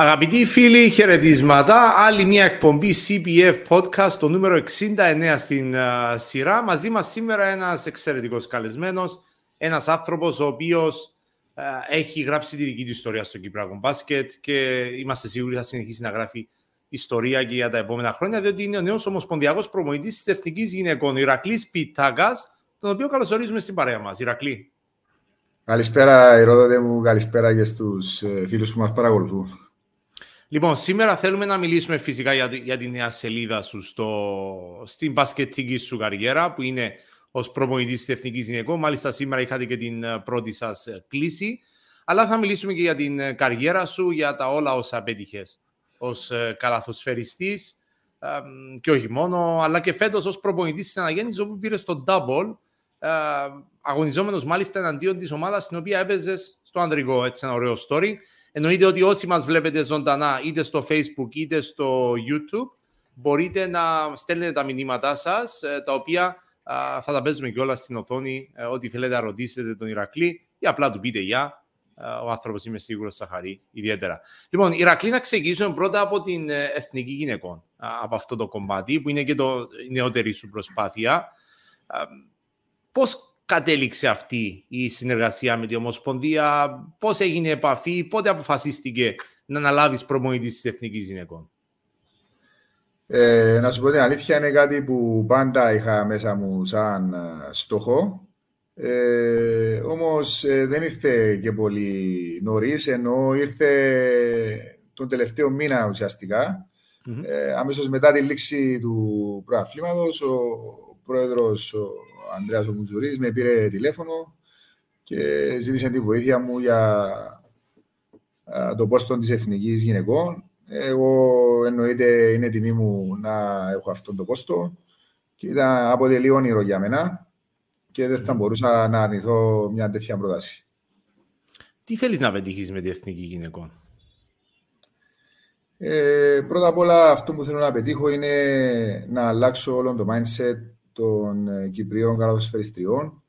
Αγαπητοί φίλοι, χαιρετίσματα. Άλλη μια εκπομπή CPF Podcast, το νούμερο 69 στην uh, σειρά. Μαζί μας σήμερα ένας εξαιρετικός καλεσμένος, ένας άνθρωπος ο οποίος uh, έχει γράψει τη δική του ιστορία στο Κυπράκο Μπάσκετ και είμαστε σίγουροι θα συνεχίσει να γράφει ιστορία και για τα επόμενα χρόνια, διότι είναι ο νέος ομοσπονδιακός προμονητής της Εθνικής Γυναικών, ο Ηρακλής Πιτάκας, τον οποίο καλωσορίζουμε στην παρέα μας. Ηρακλή. Καλησπέρα, Ηρόδοτε μου, καλησπέρα και στους ε, φίλους που μας παρακολουθούν. Λοιπόν, σήμερα θέλουμε να μιλήσουμε φυσικά για, για τη νέα σελίδα σου στο, στην μπασκετική σου καριέρα, που είναι ως προπονητής της Εθνικής Γυναικών. Μάλιστα, σήμερα είχατε και την ε, πρώτη σας ε, κλίση. Αλλά θα μιλήσουμε και για την ε, καριέρα σου, για τα όλα όσα πέτυχες ως καλαθοσφαιριστής και όχι μόνο, αλλά και φέτος ως προπονητής της Αναγέννησης, όπου πήρες το double, αγωνιζόμενος μάλιστα εναντίον της ομάδας στην οποία έπαιζες στο ανδρικό. Έτσι, ένα ωραίο story. Εννοείται ότι όσοι μας βλέπετε ζωντανά είτε στο Facebook είτε στο YouTube μπορείτε να στέλνετε τα μηνύματά σας ε, τα οποία θα τα παίζουμε και όλα στην οθόνη ε, ό,τι θέλετε να ρωτήσετε τον Ηρακλή ή απλά του πείτε γεια. Ε, ο άνθρωπος είμαι σίγουρος θα χαρεί ιδιαίτερα. Λοιπόν, Ηρακλή να ξεκινήσουμε πρώτα από την Εθνική Γυναικών από αυτό το κομμάτι που είναι και το η νεότερη σου προσπάθεια. Πώς κατέληξε αυτή η συνεργασία με την Ομοσπονδία, πώς έγινε η επαφή, πότε αποφασίστηκε να αναλάβεις προμονητή της Εθνικής Γυναικών; Ε, να σου πω την αλήθεια, είναι κάτι που πάντα είχα μέσα μου σαν ε, στόχο. Ε, όμως ε, δεν ήρθε και πολύ νωρίς, ενώ ήρθε τον τελευταίο μήνα ουσιαστικά. Mm-hmm. Ε, αμέσως μετά τη λήξη του προαθλήματος, ο πρόεδρος, ο ο Ανδρέας ο Μουζουρής με πήρε τηλέφωνο και ζήτησε τη βοήθεια μου για το πόστο της Εθνικής Γυναικών. Εγώ εννοείται είναι τιμή μου να έχω αυτόν το πόστο και ήταν αποτελεί όνειρο για μένα και δεν θα μπορούσα να αρνηθώ μια τέτοια πρόταση. Τι θέλεις να πετύχεις με τη Εθνική Γυναικών; Ε, πρώτα απ' όλα αυτό που θέλω να πετύχω είναι να αλλάξω όλο το mindset των ε, Κυπρίων καλαθοσφαιριστριών,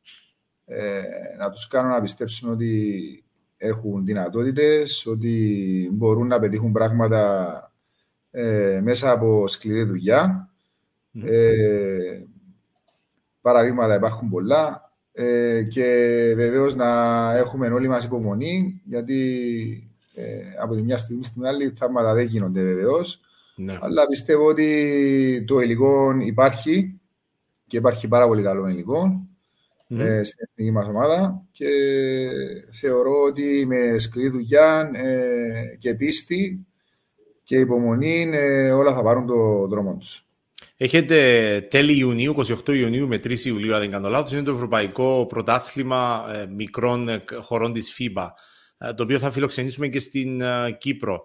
ε, να τους κάνω να πιστέψουν ότι έχουν δυνατότητες, ότι μπορούν να πετύχουν πράγματα ε, μέσα από σκληρή δουλειά. Ε, παραδείγματα υπάρχουν πολλά. Ε, και βεβαίως να έχουμε όλοι μας υπομονή γιατί ε, από τη μια στιγμή στην άλλη θαύματα δεν γίνονται βεβαίως. Ναι. αλλά πιστεύω ότι το υλικό υπάρχει και υπάρχει πάρα πολύ καλό υλικό mm. ε, στην εθνική μας ομάδα και θεωρώ ότι με σκληρή δουλειά ε, και πίστη και υπομονή ε, όλα θα πάρουν το δρόμο τους. Έχετε τέλη Ιουνίου, 28 Ιουνίου με 3 Ιουλίου, αν δεν κάνω λάθος, είναι το Ευρωπαϊκό Πρωτάθλημα ε, Μικρών Χωρών της FIBA, ε, το οποίο θα φιλοξενήσουμε και στην Κύπρο.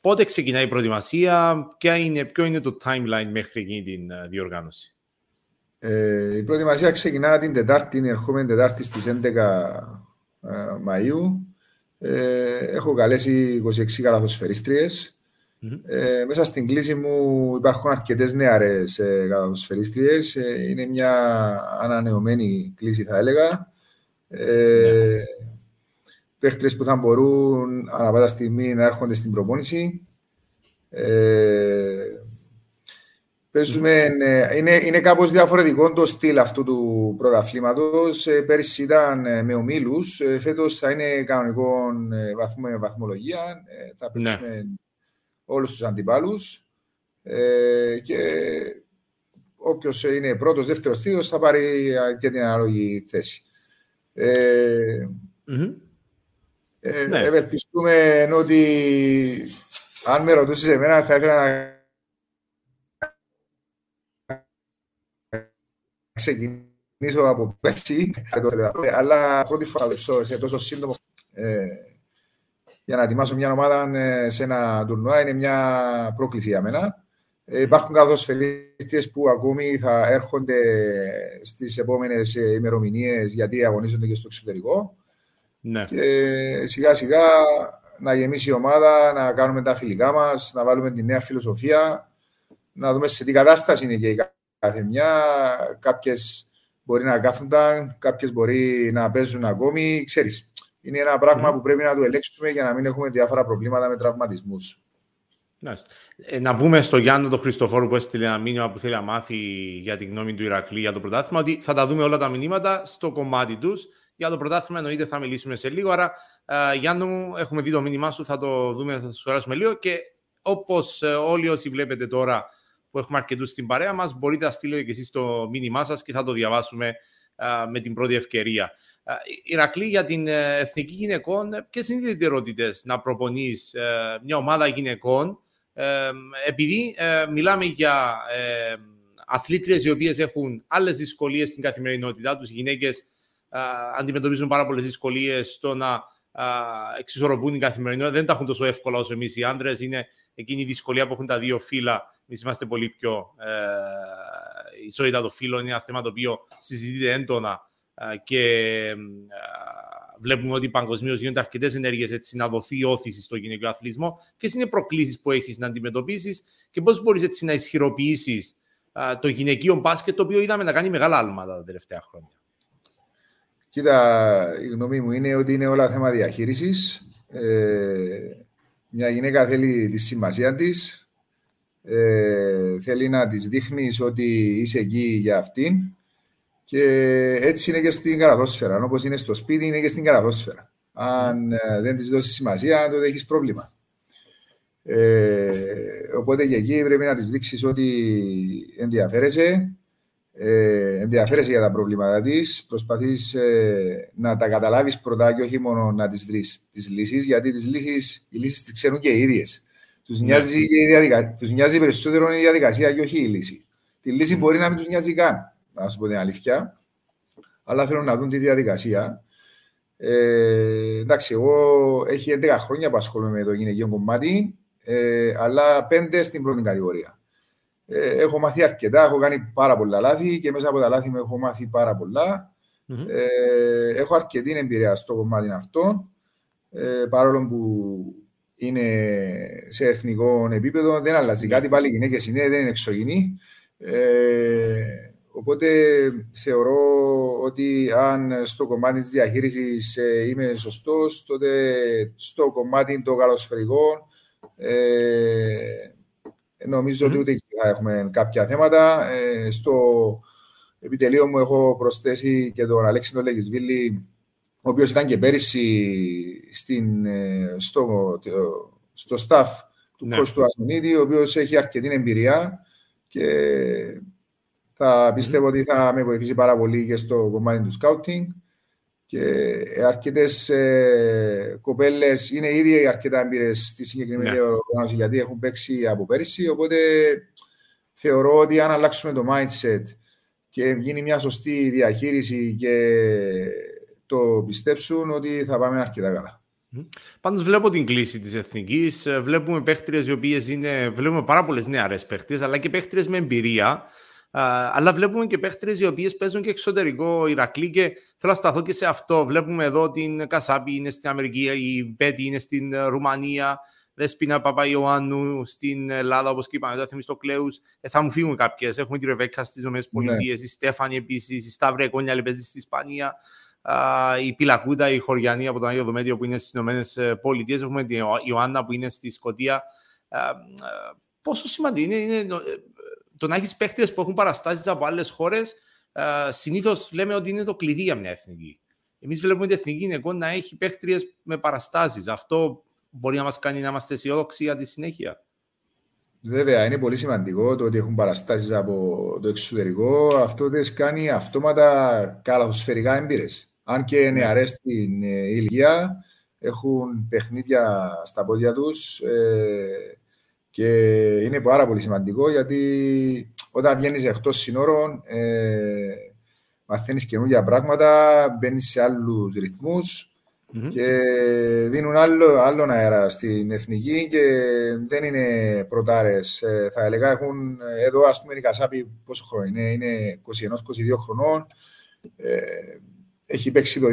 Πότε ξεκινάει η προετοιμασία, είναι, ποιο είναι το timeline μέχρι εκείνη την διοργάνωση; Ε, η προετοιμασία ξεκινά την Τετάρτη, την ερχόμενη Τετάρτη στις 11 ε, Μαΐου. Ε, έχω καλέσει 26 καλαθοσφαιρίστριες. Mm-hmm. Ε, μέσα στην κλίση μου υπάρχουν αρκετές νεαρές ε, καλαθοσφαιρίστριες. Ε, είναι μια ανανεωμένη κλίση θα έλεγα. Ε, mm-hmm. που θα μπορούν ανά πάτα στιγμή να έρχονται στην προπόνηση. Ε, Παίζουμε, ε, είναι, είναι κάπως διαφορετικό το στυλ αυτού του πρωταθλήματος. Ε, πέρυσι ήταν ε, με ομίλους, φέτος θα είναι κανονικό βαθμό, βαθμολογία. Θα ναι. παίξουμε ναι. όλους τους αντιπάλους και όποιος είναι πρώτος, δεύτερος, τρίτος θα πάρει και την ανάλογη θέση. Ε, mm-hmm. ναι. Ευελπιστούμε ότι αν με ρωτήσεις εμένα θα ήθελα να ξεκινήσω από πέρσι, αλλά πρώτη φορά σε τόσο σύντομο ε, για να ετοιμάσω μια ομάδα ε, σε ένα τουρνουά είναι μια πρόκληση για μένα. Ε, υπάρχουν καθοσφαιριστές που ακόμη θα έρχονται στις επόμενες ημερομηνίες γιατί αγωνίζονται και στο εξωτερικό. Ναι. Και σιγά σιγά να γεμίσει η ομάδα, να κάνουμε τα φιλικά μας, να βάλουμε τη νέα φιλοσοφία, να δούμε σε τι κατάσταση είναι και η κάθε μια. Κάποιες μπορεί να κάθονταν, κάποιες μπορεί να παίζουν ακόμη. Ξέρεις, είναι ένα πράγμα που πρέπει να το ελέγξουμε για να μην έχουμε διάφορα προβλήματα με τραυματισμούς. Ε, να πούμε στο Γιάννη τον Χριστοφόρου που έστειλε ένα μήνυμα που θέλει να μάθει για την γνώμη του Ηρακλή για το πρωτάθλημα ότι θα τα δούμε όλα τα μηνύματα στο κομμάτι τους. Για το πρωτάθλημα εννοείται θα μιλήσουμε σε λίγο. Άρα, ε, Γιάννη μου, έχουμε δει το μήνυμά σου, θα το δούμε, θα σου περάσουμε λίγο. Και όπως ε, όλοι όσοι βλέπετε τώρα που έχουμε αρκετούς στην παρέα μας, μπορείτε να στείλετε και εσείς το μήνυμά σας και θα το διαβάσουμε ε, με την πρώτη ευκαιρία. Ηρακλή, για την εθνική γυναικών, ποιες είναι οι ιδιαιτερότητες να προπονείς μια ομάδα γυναικών; Επειδή ε, μιλάμε για ε, αθλήτριες οι οποίες έχουν άλλες δυσκολίες στην καθημερινότητά τους, οι γυναίκες ε, αντιμετωπίζουν πάρα πολλές δυσκολίες στο να ε, εξισορροπούν την καθημερινότητα, δεν τα έχουν τόσο εύκολα όσο εμείς οι άντρες, είναι εκείνη η δυσκολία που έχουν τα δύο φύλλα, εμείς είμαστε πολύ πιο ε, ισότητα των φύλων, είναι ένα θέμα το οποίο συζητείται έντονα ε, και βλέπουμε ότι παγκοσμίως γίνονται αρκετές ενέργειες έτσι να δοθεί όθηση στο γυναικείο αθλητισμό. Ποιες είναι οι προκλήσεις που έχεις να αντιμετωπίσεις και πώς μπορείς έτσι να ισχυροποιήσεις το γυναικείο μπάσκετ, το οποίο είδαμε να κάνει μεγάλα άλματα τα τελευταία χρόνια. Κοίτα, η γνώμη μου είναι ότι είναι όλα θέμα διαχείρισης. Ε, μια γυναίκα θέλει τη σημασία της. Ε, θέλει να της δείχνεις ότι είσαι εκεί για αυτήν και έτσι είναι και στην καραδόσφαιρα. Όπως είναι στο σπίτι, είναι και στην καραδόσφαιρα. Αν ε, δεν της δώσεις σημασία, τότε έχεις πρόβλημα. Ε, οπότε και εκεί πρέπει να της δείξεις ότι ενδιαφέρεσαι, ε, ενδιαφέρεσαι για τα προβλήματα της, προσπαθείς ε, να τα καταλάβεις πρώτα και όχι μόνο να τι βρεις τις λύσεις, γιατί τις λύσεις οι λύσεις τις ξέρουν και οι ίδιες. Τους ναι. νοιάζει, νοιάζει περισσότερο η διαδικασία και όχι η λύση. Τη λύση μπορεί να μην τους νοιάζει καν να σου πω την αλήθεια. Αλλά θέλω να δουν τη διαδικασία. Ε, εντάξει, εγώ έχει 11 χρόνια που ασχολούμαι με το γυναικείο κομμάτι, ε, αλλά 5 στην πρώτη κατηγορία. Ε, έχω μάθει αρκετά, έχω κάνει πάρα πολλά λάθη και μέσα από τα λάθη μου έχω μάθει πάρα Ε, έχω αρκετή εμπειρία στο κομμάτι αυτό, ε, παρόλο που είναι σε εθνικό επίπεδο, δεν αλλάζει κάτι, πάλι οι γυναίκες είναι, δεν είναι εξωγενή. Ε, Οπότε θεωρώ ότι αν στο κομμάτι της διαχείρισης ε, είμαι σωστός, τότε στο κομμάτι των καλοσφαιρικών ε, νομίζω ότι ούτε θα έχουμε κάποια θέματα. Ε, στο επιτελείο μου έχω προσθέσει και τον Αλέξη τον Λεγισβίλη, ο οποίος ήταν και πέρυσι στην, ε, στο, στο staff του ναι. Κώστου Ασμονίδη, ο οποίος έχει αρκετή εμπειρία και θα πιστεύω ότι θα με βοηθήσει πάρα πολύ και στο κομμάτι του σκάουτινγκ και αρκετές ε, κοπέλες είναι ήδη αρκετά εμπειρέ στη συγκεκριμένη ναι. οργάνωση γιατί έχουν παίξει από πέρυσι. Οπότε θεωρώ ότι αν αλλάξουμε το mindset και γίνει μια σωστή διαχείριση και το πιστέψουν ότι θα πάμε αρκετά καλά. Πάντως βλέπω την κλίση της εθνικής. Ε, βλέπουμε παίχτριες οι οποίες είναι. Βλέπουμε πάρα πολλές νεαρές παίχτριες, αλλά και παίχτριες με εμπειρία αλλά βλέπουμε και παίχτρε οι οποίες παίζουν και εξωτερικό Ηρακλή και θέλω να σταθώ και σε αυτό. Βλέπουμε εδώ την Κασάπη είναι στην Αμερική, η Μπέτη είναι στην ε, Ρουμανία, Δέσπινα Παπαϊωάννου στην Ελλάδα, όπως και είπαμε, εδώ στο Κλέους. Ε, θα μου φύγουν κάποιες. Έχουμε τη Ρεβέκα στις ΗΠΑ, ναι. η Στέφανη επίσης, η Σταύρε Κόνια παίζει στη Ισπανία, η Πιλακούτα, η Χωριανή από τον Άγιο Δομέτιο που είναι στις ΗΠΑ. Έχουμε την Ιωάννα που είναι στη Σκωτία. Πόσο σημαντικό είναι, είναι το να έχεις παίχτες που έχουν παραστάσεις από άλλες χώρες, uh, συνήθως λέμε ότι είναι το κλειδί για μια εθνική. Εμείς βλέπουμε την εθνική γυναικών να έχει παίχτριες με παραστάσεις. Αυτό μπορεί να μας κάνει να είμαστε αισιόδοξοι για τη συνέχεια. Βέβαια, είναι πολύ σημαντικό το ότι έχουν παραστάσεις από το εξωτερικό. Αυτό δεν κάνει αυτόματα καλαθοσφαιρικά έμπειρες. Αν και ναι. νεαρές στην ε, ηλικία έχουν παιχνίδια στα πόδια τους. Ε, και είναι πάρα πολύ σημαντικό γιατί όταν βγαίνεις εκτός συνόρων, ε, μαθαίνεις καινούργια πράγματα, μπαίνεις σε άλλους και δίνουν άλλο, άλλον αέρα στην εθνική και δεν είναι πρωτάρες. Ε, θα έλεγα έχουν εδώ, ας πούμε, η Κασάπη πόσο χρόνο είναι, είναι 21-22 χρονών. Ε, έχει παίξει το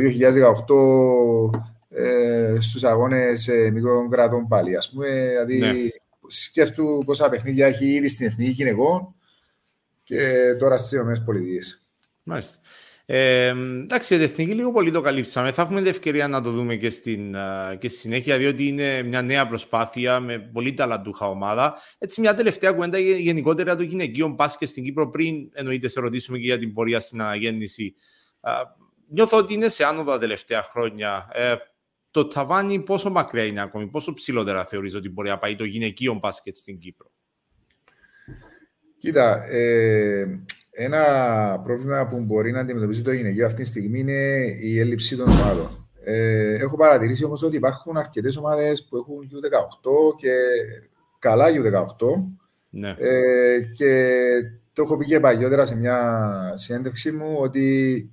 2018 ε, στους αγώνες ε, μικρών κρατών πάλι, ας πούμε, δηλαδή ναι σκέφτου πόσα παιχνίδια έχει ήδη στην Εθνική Γυναικών και τώρα στις ΗΠΑ. Μάλιστα. Ε, εντάξει, η εθνική λίγο πολύ το καλύψαμε. Θα έχουμε την ευκαιρία να το δούμε και, στην, και στη συνέχεια, διότι είναι μια νέα προσπάθεια με πολύ ταλαντούχα ομάδα. Έτσι, μια τελευταία κουβέντα γενικότερα το γυναικείο μπάσκετ στην Κύπρο, πριν εννοείται σε ρωτήσουμε και για την πορεία στην αναγέννηση. Νιώθω ότι είναι σε άνοδο τα τελευταία χρόνια. Ε, το ταβάνι πόσο μακριά είναι ακόμη, πόσο ψηλότερα θεωρείς ότι μπορεί να πάει το γυναικείο μπάσκετ στην Κύπρο; Κοίτα, ε, ένα πρόβλημα που μπορεί να αντιμετωπίσει το γυναικείο αυτή τη στιγμή είναι η έλλειψη των ομάδων. Ε, έχω παρατηρήσει όμως ότι υπάρχουν αρκετές ομάδες που έχουν U18 και καλά U18. Ναι. Ε, και το έχω πει και παλιότερα σε μια συνέντευξή μου ότι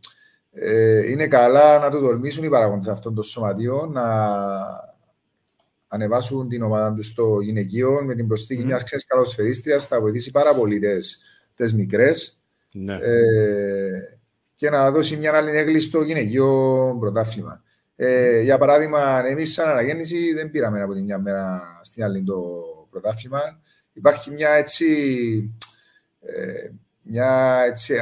ε, είναι καλά να το τολμήσουν οι παραγόντε αυτών των σωματείων να ανεβάσουν την ομάδα τους στο γυναικείο με την προσθήκη mm. μιας ξένης καλοσφαιρίστριας. Θα βοηθήσει πάρα πολύ τις μικρές. Ναι. Ε, και να δώσει μια άλλη έγκλη στο γυναικείο πρωτάθλημα. Ε, για παράδειγμα, εμείς σαν αναγέννηση δεν πήραμε από τη μια μέρα στην άλλη το πρωτάθλημα. Υπάρχει μια έτσι. Ε, μια έτσι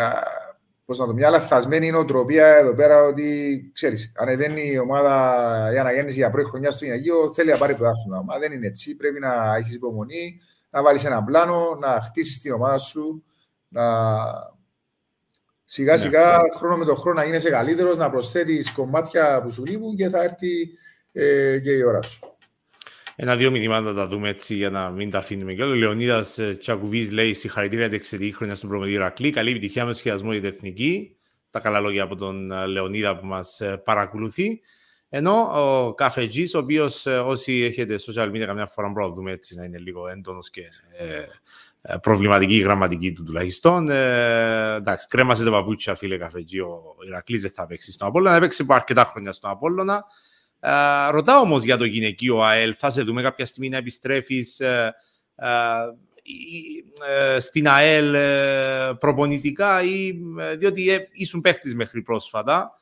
πώς να το, μια λαθασμένη νοοτροπία εδώ πέρα ότι ξέρεις, ανεβαίνει η ομάδα η αναγέννηση για πρώτη χρονιά στο γυναικείο, θέλει να πάρει πρωτάθλημα. Μα δεν είναι έτσι. Πρέπει να έχεις υπομονή, να βάλεις ένα πλάνο, να χτίσεις την ομάδα σου, να σιγά ναι. σιγά χρόνο με τον χρόνο να γίνεσαι καλύτερος, να προσθέτεις κομμάτια που σου λείπουν και θα έρθει ε, και η ώρα σου. Ένα-δύο μηνύματα τα δούμε έτσι για να μην τα αφήνουμε και Ο Λεωνίδας ε, Τσακουβής λέει: Συγχαρητήρια για την εξαιρετική χρονιά στον προμετή Ρακλή. Καλή επιτυχία με σχεδιασμό για την εθνική. Τα καλά λόγια από τον ε, Λεωνίδα που μας ε, παρακολουθεί. Ενώ ο Καφετζής, ο οποίος όσοι έχετε social media καμιά φορά μπορούμε να δούμε έτσι να είναι λίγο έντονος και ε, προβληματική η γραμματική του τουλάχιστον. Ε, εντάξει, κρέμασε τα παπούτσια, φίλε Καφετζή. Ο Ηρακλής δεν θα παίξει στον Απόλλωνα. Έπαιξε αρκετά χρόνια στον Απόλλωνα. Uh, ρωτάω όμως για το γυναικείο ΑΕΛ. Θα σε δούμε κάποια στιγμή να επιστρέφεις uh, uh, στην ΑΕΛ προπονητικά ή διότι ε, ήσουν παίχτης μέχρι πρόσφατα.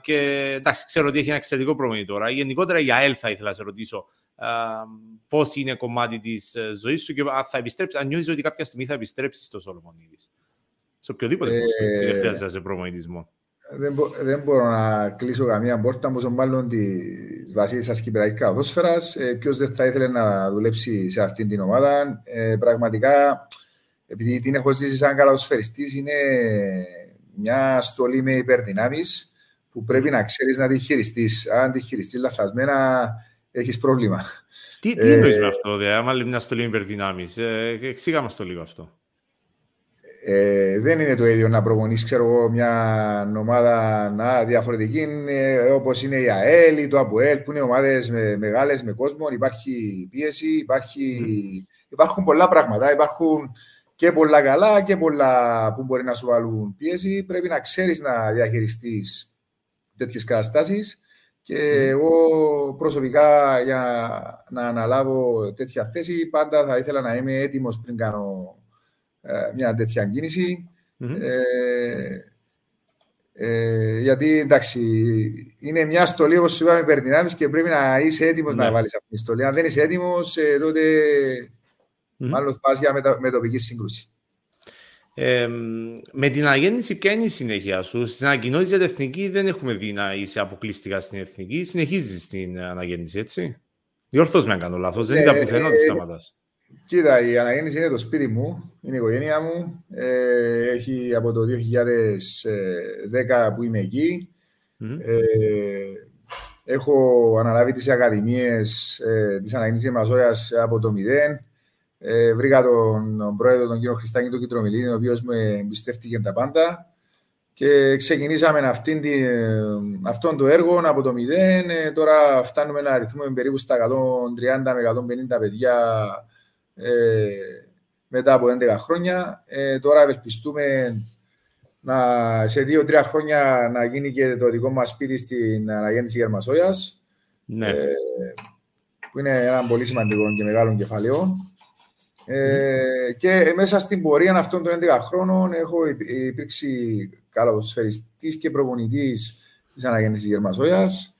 και εντάξει, ξέρω ότι έχει ένα εξαιρετικό προπονητή τώρα. Γενικότερα για ΑΕΛ θα ήθελα να σε ρωτήσω πώς είναι κομμάτι της ζωής σου και αν θα επιστρέψεις, αν νιώθεις ότι κάποια στιγμή θα επιστρέψεις στο Σολομονίδης. Σε οποιοδήποτε ε, δεν χρειάζεται να σε προπονητισμό δεν, μπο, δεν μπορώ να κλείσω καμία πόρτα, πόσο μάλλον τη βασίλισσα Κυπριακή Καδόσφαιρα. Ε, Ποιος δεν θα ήθελε να δουλέψει σε αυτήν την ομάδα. Ε, πραγματικά, επειδή την έχω ζήσει σαν καλαδοσφαιριστής, είναι μια στολή με υπερδυνάμεις που πρέπει να ξέρεις να τη χειριστεί. Αν τη χειριστεί λαθασμένα, έχεις πρόβλημα. Τι, τι εννοείς με αυτό, δε, άμα λέει μια στολή με υπερδυνάμεις. Ε, εξήγα μα το λίγο αυτό. Ε, δεν είναι το ίδιο να προπονείς ξέρω μια ομάδα να, διαφορετική. Ε, όπως είναι η ΑΕΛ ή το ΑΠΟΕΛ που είναι ομάδες με, μεγάλες με κόσμο. Υπάρχει πίεση, υπάρχει, υπάρχουν πολλά πράγματα. Υπάρχουν και πολλά καλά και πολλά που μπορεί να σου βάλουν πίεση. Πρέπει να ξέρεις να διαχειριστείς τέτοιες καταστάσεις. Και εγώ προσωπικά για να αναλάβω τέτοια θέση πάντα θα ήθελα να είμαι έτοιμος πριν κάνω ε, μια τέτοια Ε, ε, γιατί εντάξει, είναι μια στολή όπως είπαμε υπερδυνάμει και πρέπει να είσαι έτοιμος να ναι. βάλεις αυτή τη στολή. Αν δεν είσαι έτοιμος, ε, τότε mm-hmm. μάλλον πας για μετα, μετοπική σύγκρουση. Ε, με την αναγέννηση, ποια είναι η συνέχεια σου; Στην ανακοινώσει για την εθνική δεν έχουμε δει να είσαι αποκλειστικά στην εθνική. Συνεχίζεις την αναγέννηση, έτσι; Διορθώ με αν κάνω λάθος. Δεν είδα πουθενά ότι σταματάς. Κοίτα, η αναγέννηση είναι το σπίτι μου, είναι η οικογένειά μου. Ε, έχει από το 2010 που είμαι εκεί. Ε, έχω αναλάβει τις ακαδημίες ε, της αναγέννησης Μασόιας από το 0. Ε, βρήκα τον, πρόεδρο, τον κύριο Χριστάκη του Κιτρομιλίνη, ο οποίος με εμπιστεύτηκε τα πάντα. Και ξεκινήσαμε αυτήν τη, αυτόν το έργο από το 0. Ε, τώρα φτάνουμε να αριθμούμε περίπου στα 130 με 150 παιδιά ε, μετά από 11 χρόνια. Ε, τώρα ευελπιστούμε να, σε 2-3 χρόνια να γίνει και το δικό μας σπίτι στην αναγέννηση Γερμασόιας. Ναι. Ε, που είναι ένα πολύ σημαντικό και μεγάλο κεφάλαιο. Ε, και μέσα στην πορεία αυτών των 11 χρόνων έχω υπήρξει καλοσφαιριστής και προπονητής της αναγέννησης Γερμασόιας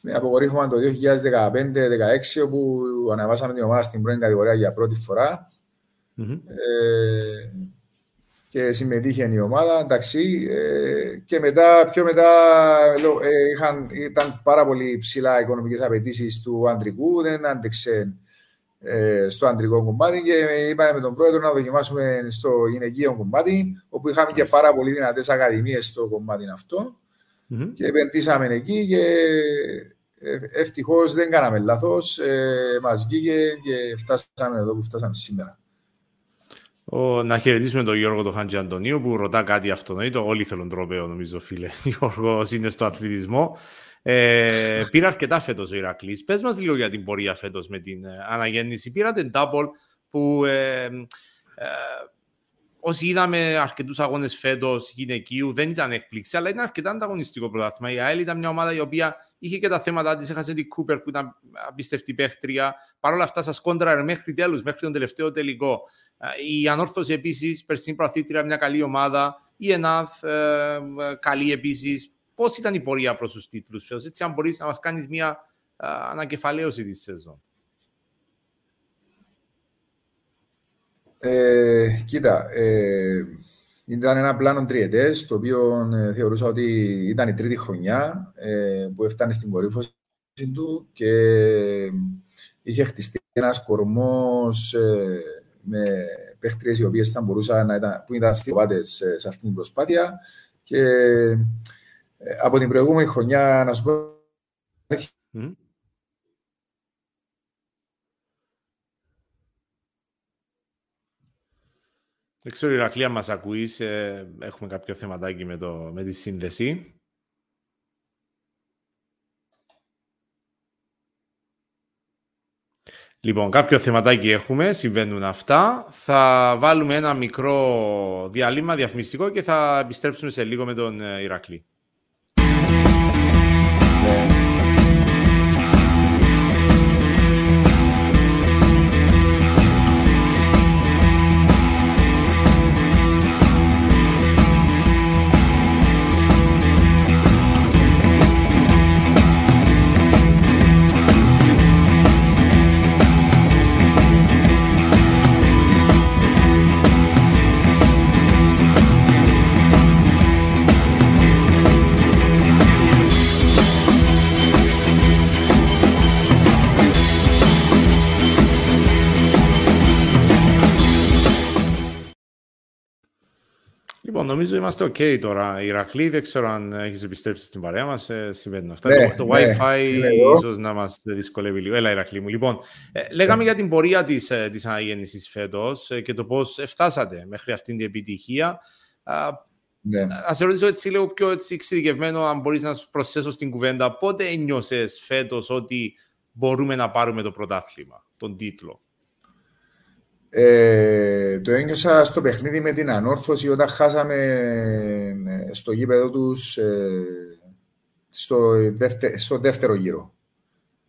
με αποκορύφωμα το 2015-2016 όπου αναβάσαμε την ομάδα στην πρώτη κατηγορία για πρώτη φορά. Mm-hmm. Ε, και συμμετείχε η ομάδα. Εντάξει, ε, και μετά, πιο μετά ε, είχαν, ήταν πάρα πολύ ψηλά οικονομικές απαιτήσεις του αντρικού, δεν άντεξε ε, στο αντρικό κομμάτι και είπαμε με τον πρόεδρο να δοκιμάσουμε στο γυναικείο κομμάτι, όπου είχαμε και πάρα πολύ δυνατές ακαδημίες στο κομμάτι αυτό. Mm-hmm. Και επενδύσαμε εκεί και ε, ευτυχώς δεν κάναμε λάθος. Ε, Μας βγήκε και φτάσαμε εδώ που φτάσαμε σήμερα. Ο, να χαιρετήσουμε τον Γιώργο τον Χάντζη Αντωνίου που ρωτά κάτι αυτονόητο. Όλοι θέλουν τροπέο, νομίζω, φίλε. Γιώργο είναι στο αθλητισμό. Ε, πήρα αρκετά φέτος ο Ηρακλής. Πες μας λίγο για την πορεία φέτος με την ε, αναγέννηση. Πήρατε double που ε, ε, όσοι είδαμε αρκετούς αγώνες φέτος γυναικείου δεν ήταν έκπληξη, αλλά ήταν αρκετά ανταγωνιστικό πρωτάθλημα. Η ΑΕΛ ήταν μια ομάδα η οποία είχε και τα θέματα της. Έχασε την Κούπερ που ήταν απίστευτη παίχτρια. Παρ' όλα αυτά, σας κόντραρε μέχρι τέλους, μέχρι τον τελευταίο τελικό. Η Ανόρθωση επίσης, περσινή προαθήτρια, μια καλή ομάδα. Η ΕΝΑΘ, ε, καλή επίσης. Πώς ήταν η πορεία προς τους τίτλους, έτσι, αν μπορείς να μας κάνεις μια ανακεφαλαίωση της σεζόν. Ε, κοίτα, ε, ήταν ένα πλάνο τριετές, το οποίο ε, θεωρούσα ότι ήταν η τρίτη χρονιά ε, που έφτανε στην κορύφωση του και είχε χτιστεί ένας κορμός ε, με παίχτριες οι οποίες θα μπορούσαν να ήταν, που ήταν στιβάτες σε αυτήν την προσπάθεια και από την προηγούμενη χρονιά, να σου πω, mm. Δεν ξέρω, Ηρακλία, μας ακούεις. Ε, έχουμε κάποιο θεματάκι με, το, με τη σύνδεση. Λοιπόν, κάποιο θεματάκι έχουμε, συμβαίνουν αυτά. Θα βάλουμε ένα μικρό διάλειμμα διαφημιστικό και θα επιστρέψουμε σε λίγο με τον ε, Ηρακλή. Νομίζω είμαστε OK τώρα. Ηρακλή, δεν ξέρω αν έχεις επιστρέψει στην παρέα μας. Ε, συμβαίνουν αυτά. Ναι, το, το ναι, WiFi ίσως να μας δυσκολεύει λίγο. Έλα, Ηρακλή μου. Λοιπόν, ε, λέγαμε για την πορεία της της ε, αναγέννηση φέτος ε, και το πώς φτάσατε μέχρι αυτήν την επιτυχία. Ναι. Να σε ρωτήσω έτσι λίγο πιο έτσι, εξειδικευμένο, αν μπορείς να σου προσθέσω στην κουβέντα, πότε ένιωσες φέτος ότι μπορούμε να πάρουμε το πρωτάθλημα, τον τίτλο; Ε, το ένιωσα στο παιχνίδι με την ανόρθωση όταν χάσαμε ε, στο γήπεδο τους ε, στο, δεύτε, στο δεύτερο γύρο.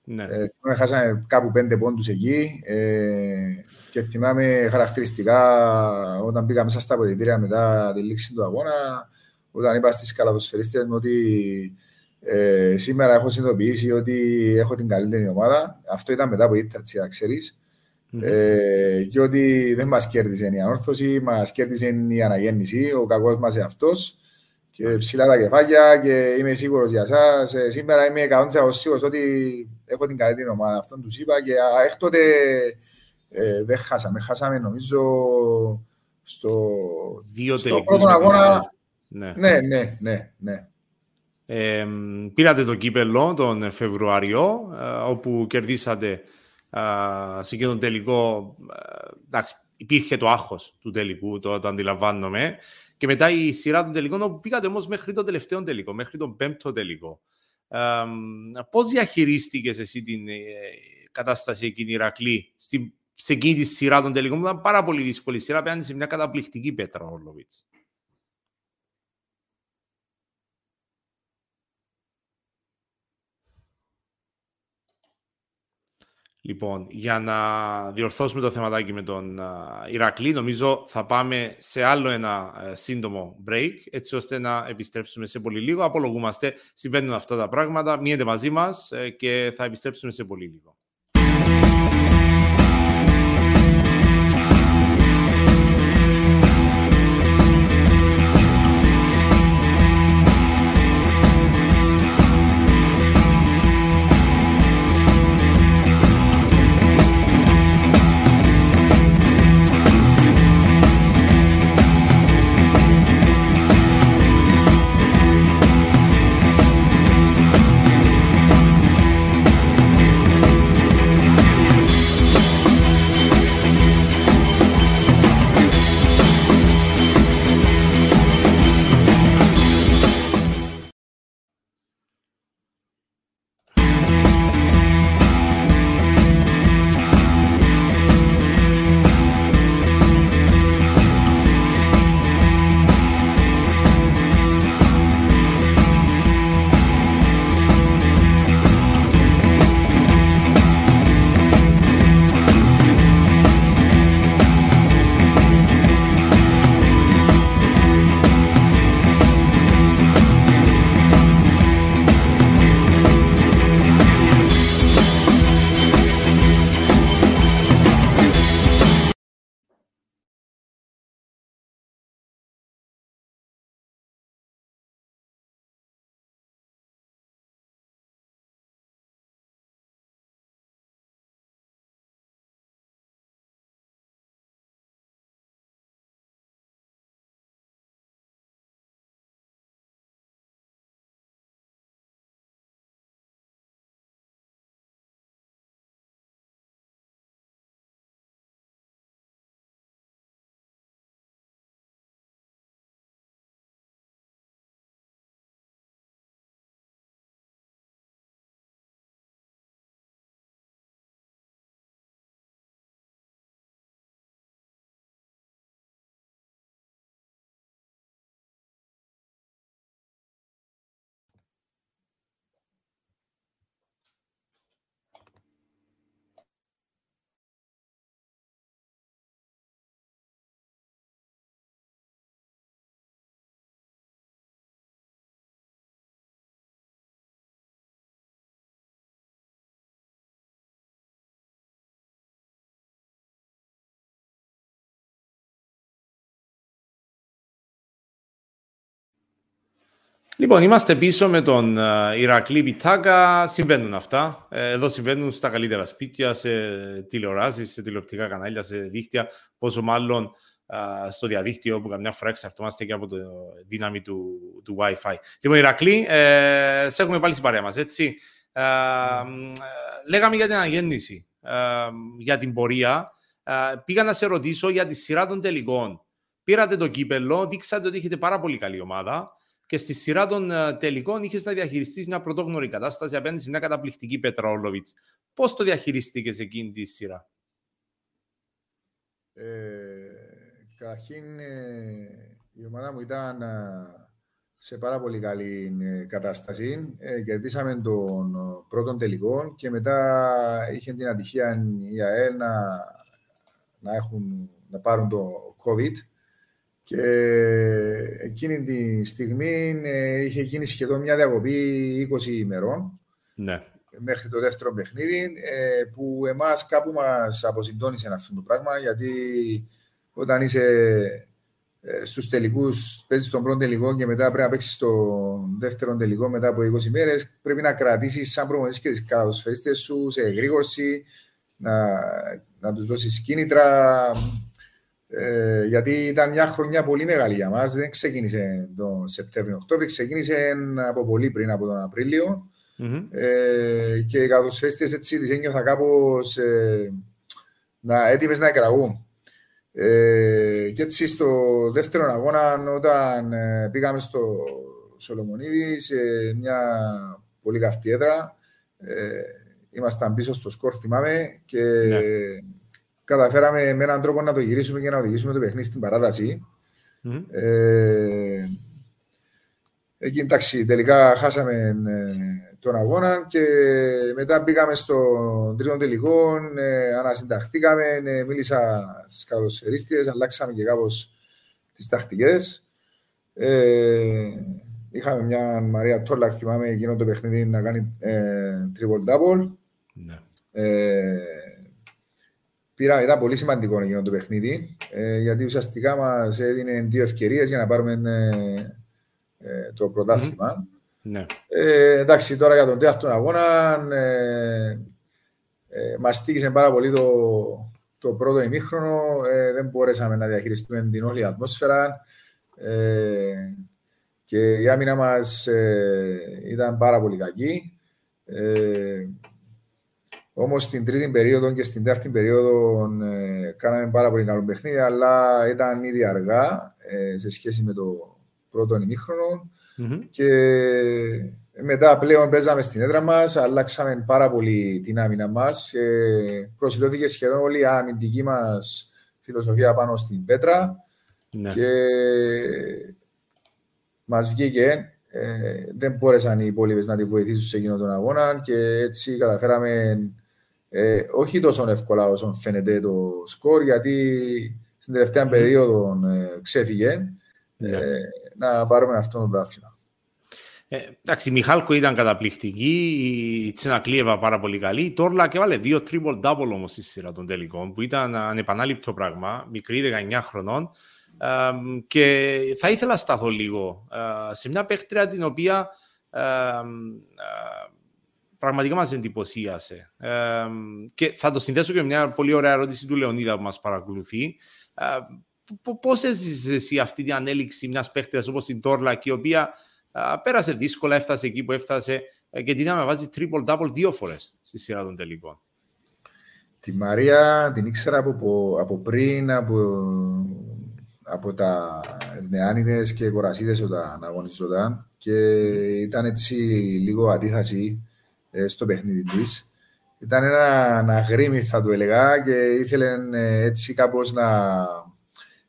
Ναι. Ε, χάσαμε κάπου πέντε πόντους εκεί ε, και θυμάμαι χαρακτηριστικά όταν πήγα μέσα στα αποδητήρια μετά τη λήξη του αγώνα όταν είπα στις καλαδοσφαιρίστες μου ότι ε, σήμερα έχω συνειδητοποιήσει ότι έχω την καλύτερη ομάδα. Αυτό ήταν μετά από ήτταρτσι, να ξέρεις. Ε, και ότι δεν μας κέρδισε η ανόρθωση, μας κέρδισε η αναγέννηση, ο κακός μας εαυτός. Και ψηλά τα κεφάλια και είμαι σίγουρος για εσά. Σήμερα είμαι 100% σίγουρος ότι έχω την καλύτερη ομάδα. Αυτό τους είπα και έκτοτε ε, δεν χάσαμε. Χάσαμε νομίζω στο, Δύο στο πρώτο αγώνα. Ναι, ναι, ναι. ναι, ναι. Ε, πήρατε το κύπελο τον Φεβρουάριο, ε, όπου κερδίσατε σε εκείνον τον τελικό, εντάξει, υπήρχε το άγχος του τελικού, το, το αντιλαμβάνομαι. Και μετά η σειρά των τελικών, όπου πήγατε όμως μέχρι τον τελευταίο τελικό, μέχρι τον πέμπτο τελικό. Ε, πώς διαχειρίστηκες εσύ την ε, κατάσταση εκείνη Ηρακλή σε εκείνη τη σειρά των τελικών, που ήταν πάρα πολύ δύσκολη σειρά, απέναντι σε μια καταπληκτική πέτρα ο Λοιπόν, για να διορθώσουμε το θεματάκι με τον Ηρακλή, νομίζω θα πάμε σε άλλο ένα ε, σύντομο break, έτσι ώστε να επιστρέψουμε σε πολύ λίγο. Απολογούμαστε, συμβαίνουν αυτά τα πράγματα, μείνετε μαζί μας ε, και θα επιστρέψουμε σε πολύ λίγο. Λοιπόν, είμαστε πίσω με τον uh, Ηρακλή Πιτάκα. Συμβαίνουν αυτά. Ε, εδώ συμβαίνουν στα καλύτερα σπίτια, σε τηλεοράσεις, σε τηλεοπτικά κανάλια, σε δίκτυα. Πόσο μάλλον uh, στο διαδίκτυο που καμιά φορά εξαρτώμαστε και από τη δύναμη του, του Wi-Fi. Λοιπόν, Ηρακλή, ε, σε έχουμε πάλι στην παρέα μας, έτσι. Ε, λέγαμε για την αναγέννηση, για την πορεία. πήγα να σε ρωτήσω για τη σειρά των τελικών. Πήρατε το κύπελο, δείξατε ότι έχετε πάρα πολύ καλή ομάδα και στη σειρά των ε, τελικών είχες να διαχειριστείς μια πρωτόγνωρη κατάσταση απέναντι σε μια καταπληκτική Πέτρα Όλοβιτ. Πώς το διαχειριστήκε εκείνη τη σειρά, ε, Καταρχήν, ε, η ομάδα μου ήταν ε, σε πάρα πολύ καλή κατάσταση. Ε, κερδίσαμε τον πρώτον τελικό και μετά είχε την ατυχία η ΑΕΛ να, να, έχουν, να πάρουν το COVID και εκείνη τη στιγμή ε, είχε γίνει σχεδόν μια διακοπή 20 ημερών ναι. μέχρι το δεύτερο παιχνίδι ε, που εμάς κάπου μας αποσυντώνησε αυτό το πράγμα γιατί όταν είσαι ε, στους τελικούς, παίζεις τον πρώτο τελικό και μετά πρέπει να παίξεις τον δεύτερο τελικό μετά από 20 μέρες πρέπει να κρατήσεις σαν προμονήσεις και τις καταδοσφαίριστες σου σε εγρήγορση να, να τους δώσεις κίνητρα ε, γιατί ήταν μια χρονιά πολύ μεγάλη για μας. Δεν ξεκίνησε τον Σεπτέμβριο-Οκτώβριο, ξεκίνησε από πολύ πριν από τον απριλιο mm-hmm. ε, και οι κατοσφέστες έτσι τις ένιωθα κάπως ε, να, έτοιμες να εκραγούν. Ε, και έτσι στο δεύτερο αγώνα όταν ε, πήγαμε στο Σολομονίδης σε μια πολύ καυτή έδρα ε, ήμασταν πίσω στο σκορ θυμάμαι και ναι καταφέραμε με έναν τρόπο να το γυρίσουμε και να οδηγήσουμε το παιχνίδι στην παράταση. Mm. Ε, εκεί εντάξει, τελικά χάσαμε ε, τον αγώνα και μετά πήγαμε στο τρίτο τελικό, ε, ανασυνταχτήκαμε, ε, μίλησα στις καλοσφαιρίστριες, αλλάξαμε και κάπως τις τακτικές. Ε, είχαμε μια Μαρία Τόλα, θυμάμαι, εκείνο το παιχνίδι να κάνει ε, triple double. Ναι. Ε, Πήρα, ήταν πολύ σημαντικό να γίνει το παιχνίδι, ε, γιατί ουσιαστικά μας έδινε δύο ευκαιρίες για να πάρουμε ε, ε, το πρωτάθλημα. Mm-hmm. Ναι. Ε, εντάξει, τώρα για τον τέταρτο αγώνα ε, ε, μας τύχησε πάρα πολύ το, το πρώτο ημίχρονο. Ε, δεν μπορέσαμε να διαχειριστούμε την όλη ατμόσφαιρα. Ε, και η άμυνα μας ήταν πάρα πολύ κακή. Όμως στην τρίτη περίοδο και στην τέταρτη περίοδο ε, κάναμε πάρα πολύ καλό παιχνίδι, αλλά ήταν ήδη αργά ε, σε σχέση με το πρώτο Και μετά πλέον παίζαμε στην έδρα μας, αλλάξαμε πάρα πολύ την άμυνα μας. Ε, προσιλώθηκε σχεδόν όλη η αμυντική μας φιλοσοφία πάνω στην πέτρα. Ναι. Και μας βγήκε. Ε, δεν μπόρεσαν οι υπόλοιπες να τη βοηθήσουν σε εκείνον τον αγώνα και έτσι καταφέραμε ε, όχι τόσο εύκολα όσο φαίνεται το σκορ, γιατί στην τελευταία περίοδο ε, ξέφυγε ναι. ε, να πάρουμε αυτό το πράγμα. Ε, εντάξει, η Μιχάλκο ήταν καταπληκτική, η Τσινακλίεβα πάρα πολύ καλή. Η Τόρλα και βάλε δύο triple double όμως στη σειρά των τελικών, που ήταν ανεπανάληπτο πράγμα, μικρή 19 χρονών. Ε, και θα ήθελα να σταθώ λίγο ε, σε μια παίχτρια την οποία ε, πραγματικά μας εντυπωσίασε. Ε, και θα το συνδέσω και με μια πολύ ωραία ερώτηση του Λεωνίδα που μας παρακολουθεί. Ε, πώς έζησες εσύ αυτή την ανέλυξη μιας παίχτης όπως την Τόρλακ, η οποία ε, πέρασε δύσκολα, έφτασε εκεί που έφτασε ε, και την είχαμε βάζει triple-double δύο φορές στη σειρά των τελικών. Τη Μαρία την ήξερα από, από πριν, από, από τα νεάνιδες και κορασίδες όταν αγωνιζόταν και ήταν έτσι λίγο αντίθαση ε, στο παιχνίδι της. Ήταν ένα, ένα γρήμι, θα του έλεγα, και ήθελε ε, έτσι κάπως να...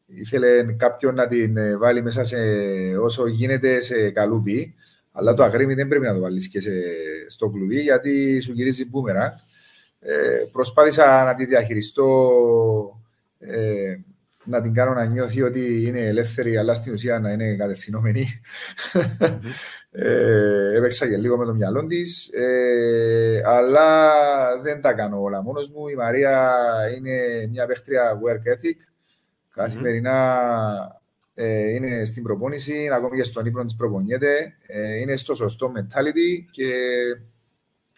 Ήθελε κάποιον να την ε, βάλει μέσα σε όσο γίνεται σε καλούπι, αλλά το αγρίμι δεν πρέπει να το βάλεις και σε, στο κλουβί γιατί σου γυρίζει μπούμερα. Ε, προσπάθησα να τη διαχειριστώ, ε, να την κάνω να νιώθει ότι είναι ελεύθερη, αλλά στην ουσία να είναι κατευθυνόμενη. Ε, έπαιξα και λίγο με το μυαλό της. Ε, αλλά δεν τα κάνω όλα μόνος μου. Η Μαρία είναι μια παίχτρια work ethic. Καθημερινά ε, είναι στην προπόνηση, ακόμη και στον ύπνο της προπονιέται, ε, είναι στο σωστό mentality και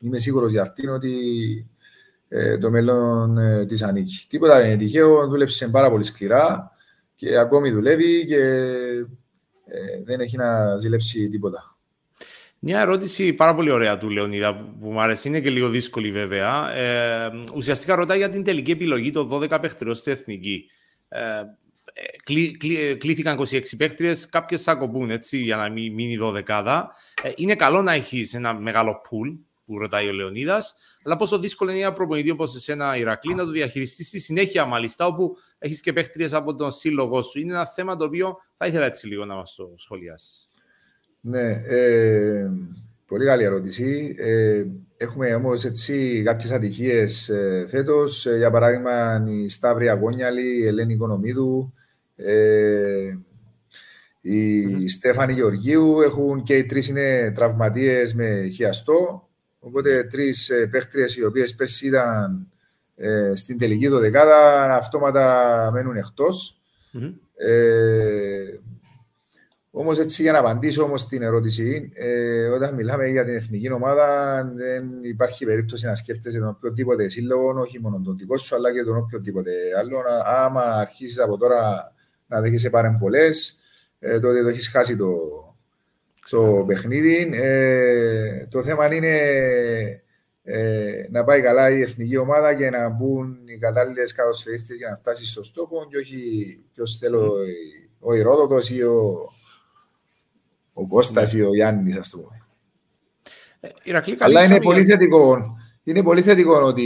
είμαι σίγουρος για αυτήν ότι ε, το μέλλον ε, της ανήκει. Τίποτα δεν είναι τυχαίο, δούλεψε πάρα πολύ σκληρά και ακόμη δουλεύει και ε, δεν έχει να ζηλέψει τίποτα. Μια ερώτηση πάρα πολύ ωραία του Λεωνίδα που μου αρέσει, είναι και λίγο δύσκολη βέβαια. Ε, ουσιαστικά ρωτάει για την τελική επιλογή των 12 παίχτριων στη Εθνική. Ε, κλεί, κλεί, κλήθηκαν 26 παίχτριες, κάποιες θα κοπούν έτσι για να μην μείνει 12. Ε, είναι καλό να έχεις ένα μεγάλο pool που ρωτάει ο Λεωνίδας, αλλά πόσο δύσκολο είναι για προπονητή όπως εσένα, Ηρακλή, να το διαχειριστείς στη συνέχεια, μάλιστα, όπου έχεις και παίχτριες από τον σύλλογό σου. Είναι ένα θέμα το οποίο θα ήθελα έτσι λίγο να μας το σχολιάσεις. Ναι, ε, πολύ καλή ερώτηση. Ε, έχουμε όμως κάποιες ατυχίε ε, φέτος. Ε, για παράδειγμα, η Σταύρη Αγώνιαλη, η Ελένη Οικονομίδου, ε, η mm-hmm. Στέφανη Γεωργίου έχουν και οι τρεις είναι τραυματίες με χιαστό. Οπότε τρεις ε, παίχτριες οι οποίες πέρσι ήταν ε, στην τελική δωδεκάδα αυτόματα μένουν εκτός. Mm-hmm. Ε, Όμως, έτσι για να απαντήσω όμως στην ερώτηση, ε, όταν μιλάμε για την εθνική ομάδα, δεν υπάρχει περίπτωση να σκέφτεσαι τον οποιοδήποτε σύλλογο, όχι μόνο τον δικό σου, αλλά και τον οποιοδήποτε άλλο. Άμα αρχίσεις από τώρα να δέχεσαι παρεμβολές, ε, τότε το έχεις χάσει το, το παιχνίδι. Ε, το θέμα είναι ε, να πάει καλά η εθνική ομάδα και να μπουν οι κατάλληλες κατοσφαιριστές για να φτάσει στο στόχο και όχι ποιος θέλω ο Ηρόδοτος ή ο, ο Κώστας ή ο Γιάννης ας το πούμε. Ε, Αλλά είναι πολύ, θετικό, είναι πολύ θετικό ότι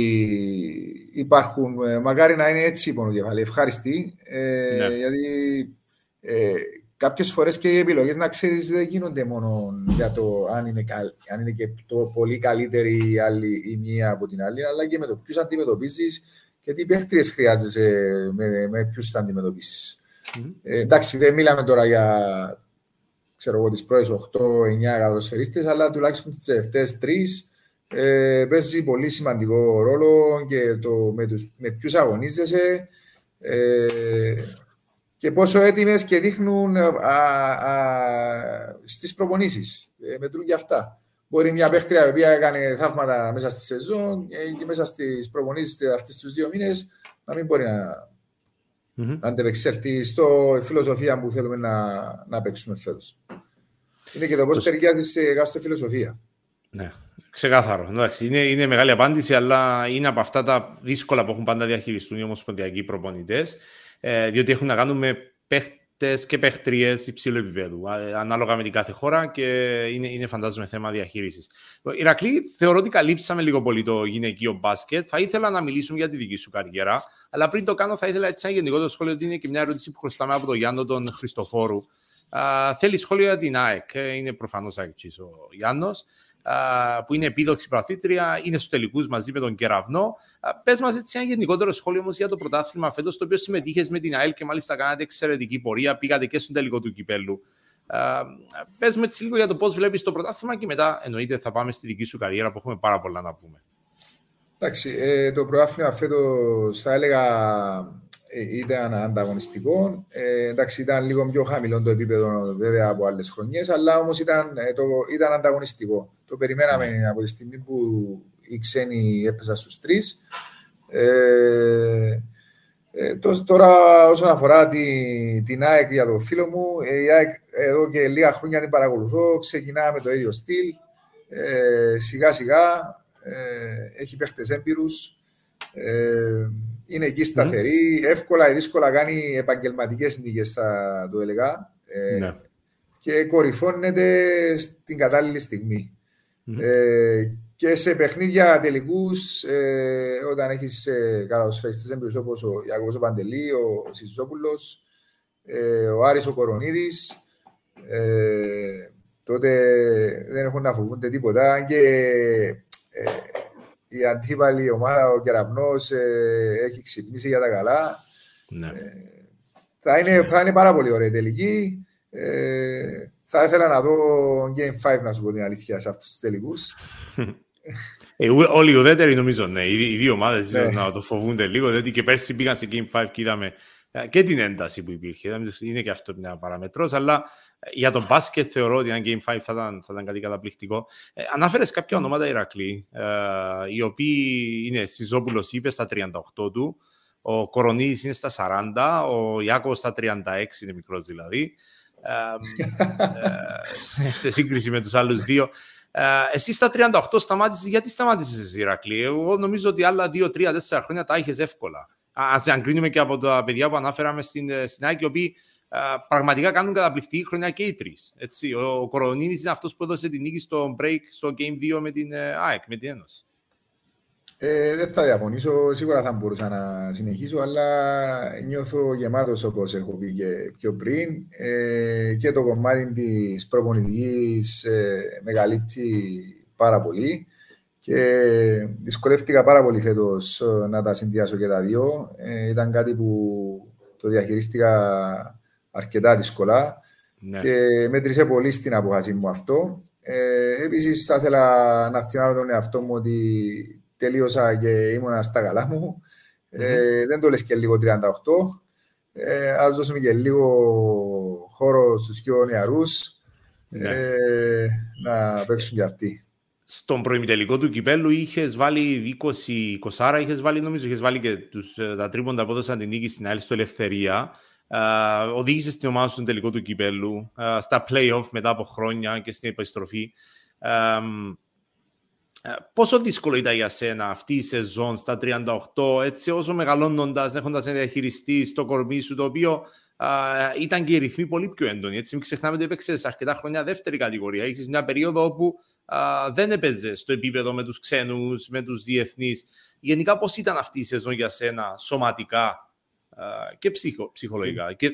υπάρχουν, ε, μακάρι να είναι έτσι πονοκεφαλή, ευχαριστή, ε, ναι. γιατί ε, κάποιες φορές και οι επιλογές να ξέρεις δεν γίνονται μόνο για το αν είναι, καλ, αν είναι και το πολύ καλύτερη η, άλλη, η μία από την άλλη, αλλά και με το ποιους αντιμετωπίζεις και τι παίχτριε χρειάζεσαι με, με ποιους θα αντιμετωπίσεις. Mm-hmm. Ε, εντάξει, δεν μιλάμε τώρα για ξέρω εγώ, τις πρώτες 8-9 κατοσφαιριστές, αλλά τουλάχιστον τις τελευταίες τρεις ε, παίζει πολύ σημαντικό ρόλο και το με, τους, με ποιους αγωνίζεσαι ε, και πόσο έτοιμες και δείχνουν α, α, στις προπονήσεις. Ε, μετρούν και αυτά. Μπορεί μια παίχτρια η οποία έκανε θαύματα μέσα στη σεζόν και μέσα στις προπονήσεις αυτές τους δύο μήνες να μην μπορεί να, mm-hmm. να αντεπεξέλθει στο φιλοσοφία που θέλουμε να, να παίξουμε φέτος. Είναι και το πώς ταιριάζει σε κάθε φιλοσοφία. Ναι, ξεκάθαρο. Εντάξει, είναι, είναι μεγάλη απάντηση, αλλά είναι από αυτά τα δύσκολα που έχουν πάντα διαχειριστούν οι ομοσπονδιακοί προπονητές, ε, διότι έχουν να κάνουν με παίχτες και παίχτριες υψηλού επίπεδου, ανάλογα με την κάθε χώρα και είναι, είναι φαντάζομαι θέμα διαχείρισης. Ηρακλή, θεωρώ ότι καλύψαμε λίγο πολύ το γυναικείο μπάσκετ. Θα ήθελα να μιλήσουμε για τη δική σου καριέρα, αλλά πριν το κάνω, θα ήθελα έτσι ένα γενικότερο σχόλιο ότι είναι και μια ερώτηση που χρωστάμε από τον Γιάννο τον Χριστοφόρου θέλει σχόλιο για την ΑΕΚ. Ε, είναι προφανώς ΑΕΚ ο Γιάννος, που είναι επίδοξη πραθήτρια, είναι στους τελικούς μαζί με τον Κεραυνό. Πες μας έτσι ένα γενικότερο σχόλιο όμως για το πρωτάθλημα φέτος, το οποίο συμμετείχες με την ΑΕΚ και μάλιστα κάνατε εξαιρετική πορεία. Πήγατε και στον τελικό του κυπέλου. Πες με έτσι λίγο για το πώς βλέπεις το πρωτάθλημα και μετά εννοείται θα πάμε στη δική σου καριέρα που έχουμε πάρα πολλά να πούμε. Εντάξει, ε, το πρωτάθλημα φέτος θα έλεγα ε, ήταν ανταγωνιστικό. Ε, εντάξει, ήταν λίγο πιο χαμηλό το επίπεδο βέβαια από άλλες χρονιές, αλλά όμως ήταν, ε, ήταν ανταγωνιστικό. Το περιμέναμε ναι. από τη στιγμή που οι ξένοι έπεσαν στους τρεις. Ε, ε, τώρα, όσον αφορά τη, την ΑΕΚ για το φίλο μου, η ΑΕΚ εδώ και λίγα χρόνια την παρακολουθώ. Ξεκινάμε με το ίδιο στυλ. Ε, σιγά σιγά ε, έχει παίχτες έμπειρους. Ε, είναι εκεί σταθερή. Mm. Εύκολα ή δύσκολα κάνει επαγγελματικές νίκες, θα το έλεγα. Ε, ναι. Και κορυφώνεται στην κατάλληλη στιγμή. Mm. Ε, και σε παιχνίδια τελικούς, ε, όταν έχεις ε, καλοσφαίρεστε έμπειρους όπως ο Ιακώβος Παντελή, ο, ο Σιζόπουλος, ε, ο Άρης ο Κορονίδης, ε, τότε δεν έχουν να φοβούνται τίποτα. Και ε, η αντίπαλη ομάδα, ο Κεραυνός, ε, έχει ξυπνήσει για τα καλά. Ναι. Ε, θα, είναι, ναι. θα είναι πάρα πολύ ωραία τελική. Ε, θα ήθελα να δω Game 5, να σου πω την αλήθεια, σε αυτούς τους τελικούς. Ε, όλοι οι ουδέτεροι νομίζω, ναι. Οι, οι δύο ομάδες ναι. να το φοβούνται λίγο, διότι και πέρσι πήγαν σε Game 5 και είδαμε ε, και την ένταση που υπήρχε. Είναι και αυτό μια παραμετρός, αλλά ε, για τον μπάσκετ θεωρώ ότι ένα Game 5 θα ήταν, θα ήταν κάτι καταπληκτικό. Ε, Ανάφερε κάποια ονόματα Ηρακλή, ε, οι οποίοι είναι Σιζόπουλος, είπε στα 38 του, ο Κορονίδη είναι στα 40, ο Ιάκο στα 36, είναι μικρός δηλαδή. Ε, σε σύγκριση με τους άλλους δύο. Ε, εσύ στα 38 σταμάτησες, γιατί σταμάτησες Ηρακλή; Εγώ νομίζω ότι άλλα 2, 3, 4 χρόνια τα είχες εύκολα. Α αν κρίνουμε και από τα παιδιά που ανάφεραμε στην, ε, στην ΑΕΚ, οι οποίοι α, ε, πραγματικά κάνουν καταπληκτική χρονιά και οι τρεις. Ο, ο Κορονίδη είναι αυτός που έδωσε την νίκη στο break στο Game 2 με την ε, ΑΕΚ, με την Ένωση. Ε, δεν θα διαφωνήσω, σίγουρα θα μπορούσα να συνεχίσω, αλλά νιώθω γεμάτος όπω έχω πει και πιο πριν. Ε, και το κομμάτι της προπονητικής ε, μεγαλύτερη πάρα πολύ. Και δυσκολεύτηκα πάρα πολύ φέτος ε, να τα συνδυάσω και τα δύο. Ε, ήταν κάτι που το διαχειρίστηκα αρκετά δύσκολα ναι. και μέτρησε πολύ στην αποφασή μου αυτό. Ε, Επίσης, θα ήθελα να θυμάμαι τον εαυτό μου ότι τελείωσα και ήμουνα στα καλά μου. Mm-hmm. Ε, δεν το λες και λίγο 38. Ε, ας δώσουμε και λίγο χώρο στους πιο νεαρούς ναι. ε, να παίξουν και αυτοί. Στον προημιτελικό του κυπέλου είχες βάλει 20, 20 είχες βάλει νομίζω, είχες βάλει και τους, ε, τα τρίποντα που έδωσαν την νίκη στην άλλη στο Ελευθερία. Uh, οδήγησες στην ομάδα σου στον τελικό του κυπέλου, uh, στα play-off μετά από χρόνια και στην επιστροφή. Um, πόσο δύσκολο ήταν για σένα αυτή η σεζόν στα 38, έτσι όσο μεγαλώνοντας, έχοντας ένα διαχειριστή στο κορμί σου, το οποίο uh, ήταν και οι ρυθμοί πολύ πιο έντονοι. Έτσι, μην ξεχνάμε ότι έπαιξες αρκετά χρόνια δεύτερη κατηγορία. Έχεις μια περίοδο όπου uh, δεν έπαιζες στο επίπεδο με τους ξένους, με τους διεθνείς. Γενικά, πώς ήταν αυτή η σεζόν για σένα σωματικά uh, και ψυχο, ψυχολογικά; Και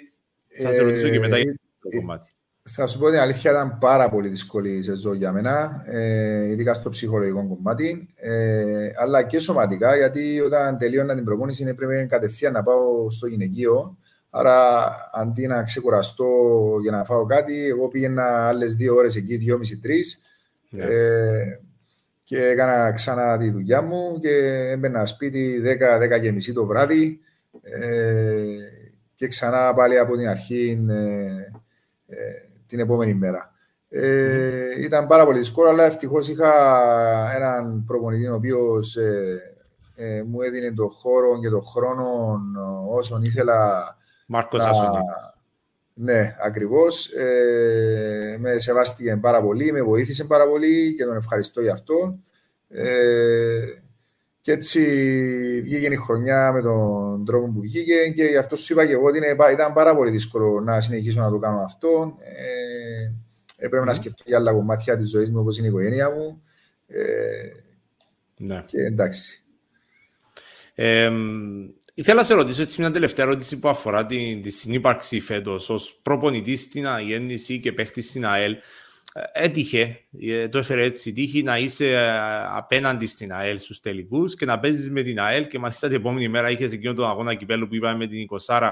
θα σε ρωτήσω και μετά για το ε, κομμάτι. Θα σου πω την αλήθεια, ήταν πάρα πολύ δύσκολη η σεζόν για μένα, ε, ειδικά στο ψυχολογικό κομμάτι, ε, αλλά και σωματικά, γιατί όταν τελείωνα την προπόνηση έπρεπε κατευθείαν να πάω στο γυναικείο. Άρα, αντί να ξεκουραστώ για να φάω κάτι, εγώ πήγαινα άλλες δύο ώρες εκεί, δυόμιση-τρει. Yeah. Ναι. Ε, και έκανα ξανά τη δουλειά μου και έμπαινα σπίτι 10-10 και μισή το βράδυ ε, και ξανά πάλι από την αρχή ε, ε την επόμενη μέρα. Ε, ήταν πάρα πολύ δύσκολο, αλλά ευτυχώς είχα έναν προπονητή ο οποίος ε, ε, μου έδινε τον χώρο και τον χρόνο όσον ήθελα. Μάρκος να... Ναι, ακριβώς. Ε, με σεβάστηκε πάρα πολύ, με βοήθησε πάρα πολύ και τον ευχαριστώ για αυτό. Ε, και έτσι βγήκε η χρονιά με τον τρόπο που βγήκε και γι' αυτό σου είπα και εγώ ότι ήταν πάρα πολύ δύσκολο να συνεχίσω να το κάνω αυτό. Ε, έπρεπε mm. να σκεφτώ για άλλα κομμάτια της ζωής μου όπως είναι η οικογένεια μου. Ε, ναι. Και εντάξει. Ε, ήθελα να σε ρωτήσω έτσι μια τελευταία ερώτηση που αφορά τη, τη συνύπαρξη φέτος ως προπονητής στην αγέννηση και παίχτης στην ΑΕΛ έτυχε, ε, το έφερε έτσι τύχη να είσαι ε, απέναντι στην ΑΕΛ στους τελικούς και να παίζεις με την ΑΕΛ και μάλιστα την επόμενη μέρα είχες εκείνο τον αγώνα κυπέλου που είπαμε με την 20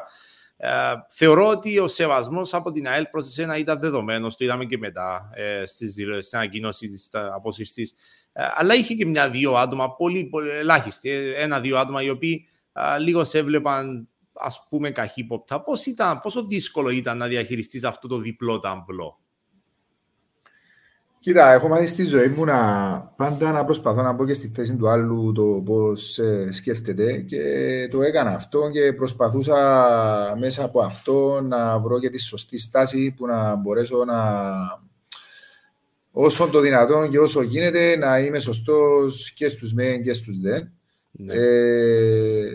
ε, θεωρώ ότι ο σεβασμός από την ΑΕΛ προς εσένα ήταν δεδομένος, το είδαμε και μετά ε, στην ανακοίνωση της απόσυρσης. Ε, αλλά είχε και μια-δύο άτομα, πολύ, πολύ ελάχιστη, ένα-δύο άτομα οι οποίοι ε, λίγος σε έβλεπαν ας πούμε καχύποπτα. Πώς ήταν, πόσο δύσκολο ήταν να διαχειριστείς αυτό το διπλό ταμπλό; Κοίτα, έχω μάθει στη ζωή μου να πάντα να προσπαθώ να μπω και στη θέση του άλλου το πώς ε, σκέφτεται και το έκανα αυτό και προσπαθούσα μέσα από αυτό να βρω και τη σωστή στάση που να μπορέσω να όσο το δυνατόν και όσο γίνεται να είμαι σωστός και στους μεν και στους δε. Ναι. Ε,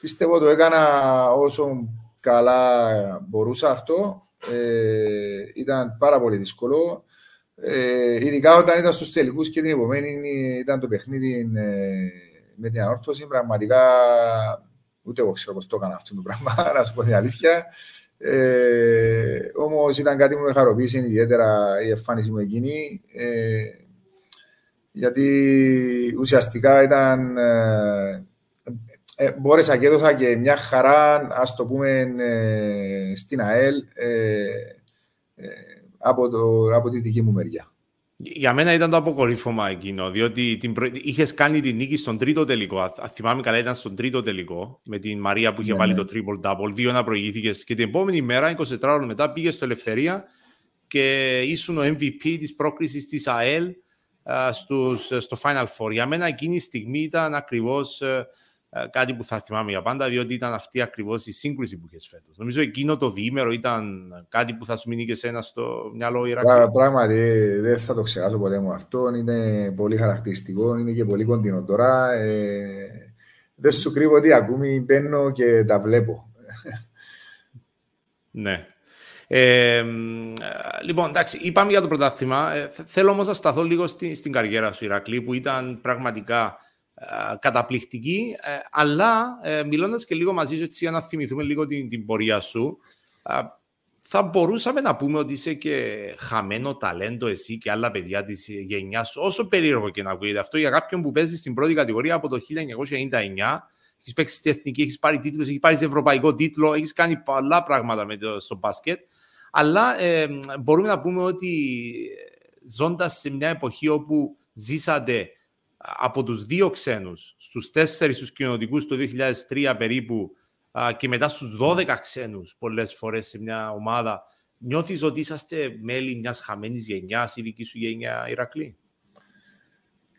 πιστεύω το έκανα όσο καλά μπορούσα αυτό. Ε, ήταν πάρα πολύ δύσκολο. Ε, ειδικά όταν ήταν στους τελικούς και την επομένη ήταν το παιχνίδι ε, με την ανόρθωση, πραγματικά ούτε εγώ ξέρω πώς το έκανα αυτό το πράγμα, να σου πω την αλήθεια. Ε, Όμως ήταν κάτι που με χαροποίησε ιδιαίτερα η εμφάνιση μου εκείνη. Ε, γιατί ουσιαστικά ήταν. Ε, ε, μπόρεσα και έδωσα και μια χαρά, ας το πούμε, ε, στην ΑΕΛ. Ε, από, το, από τη δική μου μεριά. Για μένα ήταν το αποκορύφωμα εκείνο, διότι την προ... είχες κάνει την νίκη στον τρίτο τελικό. Αν θυμάμαι καλά, ήταν στον τρίτο τελικό με την Μαρία που είχε ναι, βάλει ναι. το triple double. Δύο να προηγήθηκες και την επόμενη μέρα, 24 ώρε μετά, πήγες στο Ελευθερία και ήσουν ο MVP της πρόκληση της ΑΕΛ στους, στο Final Four. Για μένα εκείνη η στιγμή ήταν ακριβώς ε, ε, κάτι που θα θυμάμαι για πάντα, διότι ήταν αυτή ακριβώς η σύγκρουση που είχες φέτος. Νομίζω εκείνο το διήμερο ήταν κάτι που θα σου μείνει και σένα στο μυαλό Ηρακλή. Πράγματι, δεν θα το ξεχάσω ποτέ μου αυτό. Είναι πολύ χαρακτηριστικό, είναι και πολύ κοντινό τώρα. Ε, δεν σου κρύβω ότι ακόμη μπαίνω και τα βλέπω. ναι. Ε, λοιπόν, εντάξει, είπαμε για το πρωτάθλημα. Ε, θέλω όμως να σταθώ λίγο στη, στην καριέρα σου, Ηρακλή, που ήταν πραγματικά ε, καταπληκτική, ε, αλλά ε, μιλώντας και λίγο μαζί σου έτσι για να θυμηθούμε λίγο την, την πορεία σου, θα μπορούσαμε να πούμε ότι είσαι και χαμένο ταλέντο εσύ και άλλα παιδιά της γενιάς σου, όσο περίεργο και να ακούγεται αυτό για κάποιον που παίζει στην πρώτη κατηγορία από το 1999, έχεις παίξει στην εθνική, έχεις πάρει τίτλο, έχεις πάρει ευρωπαϊκό τίτλο, έχεις κάνει πολλά πράγματα με το, στο μπάσκετ. Αλλά ε, μπορούμε να πούμε ότι ζώντας σε μια εποχή όπου ζήσατε από τους δύο ξένους στους τέσσερις τους κοινωνικούς το 2003 περίπου και μετά στους 12 ξένους πολλές φορές σε μια ομάδα νιώθεις ότι είσαστε μέλη μιας χαμένης γενιάς η δική σου γενιά Ηρακλή;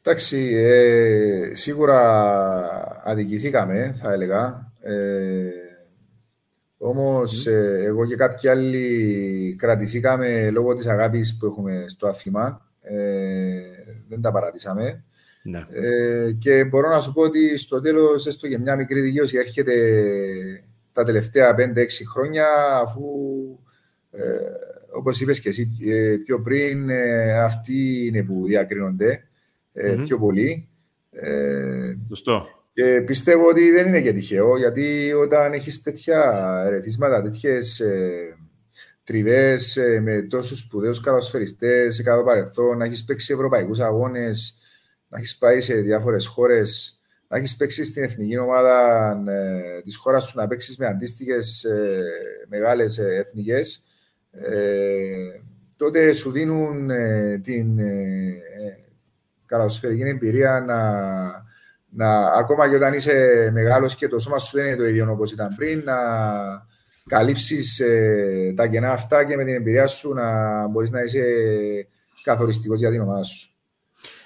Εντάξει, ε, σίγουρα αδικηθήκαμε θα έλεγα. Ε, όμως ε, εγώ και κάποιοι άλλοι κρατηθήκαμε λόγω της αγάπης που έχουμε στο αθήμα. Ε, δεν τα παρατήσαμε. Ναι. Ε, και μπορώ να σου πω ότι στο τέλος, έστω για μια μικρή δικαίωση, έρχεται τα τελευταία 5-6 χρόνια, αφού ε, όπως είπες και εσύ ε, πιο πριν, ε, αυτοί είναι που διακρίνονται ε, mm-hmm. πιο πολύ. Ε, Σωστό. Και πιστεύω ότι δεν είναι και τυχαίο, γιατί όταν έχεις τέτοια ερεθίσματα, τέτοιες ε, τριβές ε, με τόσους σπουδαίους καλοσφαιριστές σε κάθε παρελθόν, να έχεις παίξει ευρωπαϊκούς αγώνες, να έχεις πάει σε διάφορες χώρες, να έχεις παίξει στην εθνική ομάδα ε, της χώρας σου, να παίξεις με αντίστοιχες ε, μεγάλες ε, εθνικές, ε, τότε σου δίνουν ε, την ε, καλοσφαιρική εμπειρία να, να, ακόμα και όταν είσαι μεγάλος και το σώμα σου δεν είναι το ίδιο όπως ήταν πριν, να καλύψεις τα κενά αυτά και με την εμπειρία σου να μπορείς να είσαι καθοριστικός για την ομάδα σου.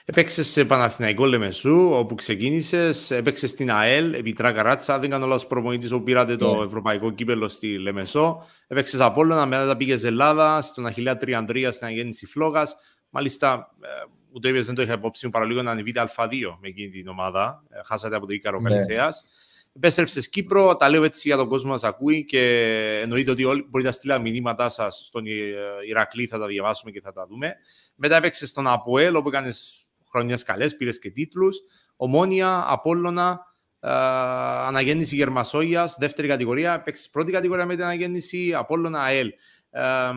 Έπαιξες σε Παναθηναϊκό Λεμεσού, όπου ξεκίνησες. Έπαιξες στην ΑΕΛ, επί Τρακαράτσα. Δεν κάνω λάθος προπονητής, όπου πήρατε το ναι. ευρωπαϊκό κύπελο στη Λεμεσό. Έπαιξες Απόλλωνα, μετά πήγες Ελλάδα, στον Αχηλέα 3-3 στην αγέννηση Φλόγας. Μάλιστα, ε, ούτε είπες δεν το είχα υπόψη μου παραλίγο να ανεβείτε Α2 με εκείνη την ομάδα. Ε, χάσατε από το Ήκαρο ναι. Καλυθέας. Επέστρεψες Κύπρο, τα λέω έτσι για τον κόσμο μας ακούει και εννοείται ότι όλοι μπορείτε να στείλετε μηνύματά σας στον Ηρακλή, θα τα διαβάσουμε και θα τα δούμε. Μετά έπαιξες στον Αποέλ, όπου έκανες χρονιέ καλέ, πήρες και τίτλους. Ομόνια, Απόλλωνα, ε, αναγέννηση Γερμασόγειας, δεύτερη κατηγορία. Παίξει πρώτη κατηγορία με την αναγέννηση Απόλλωνα ΑΕΛ. Ε, ε,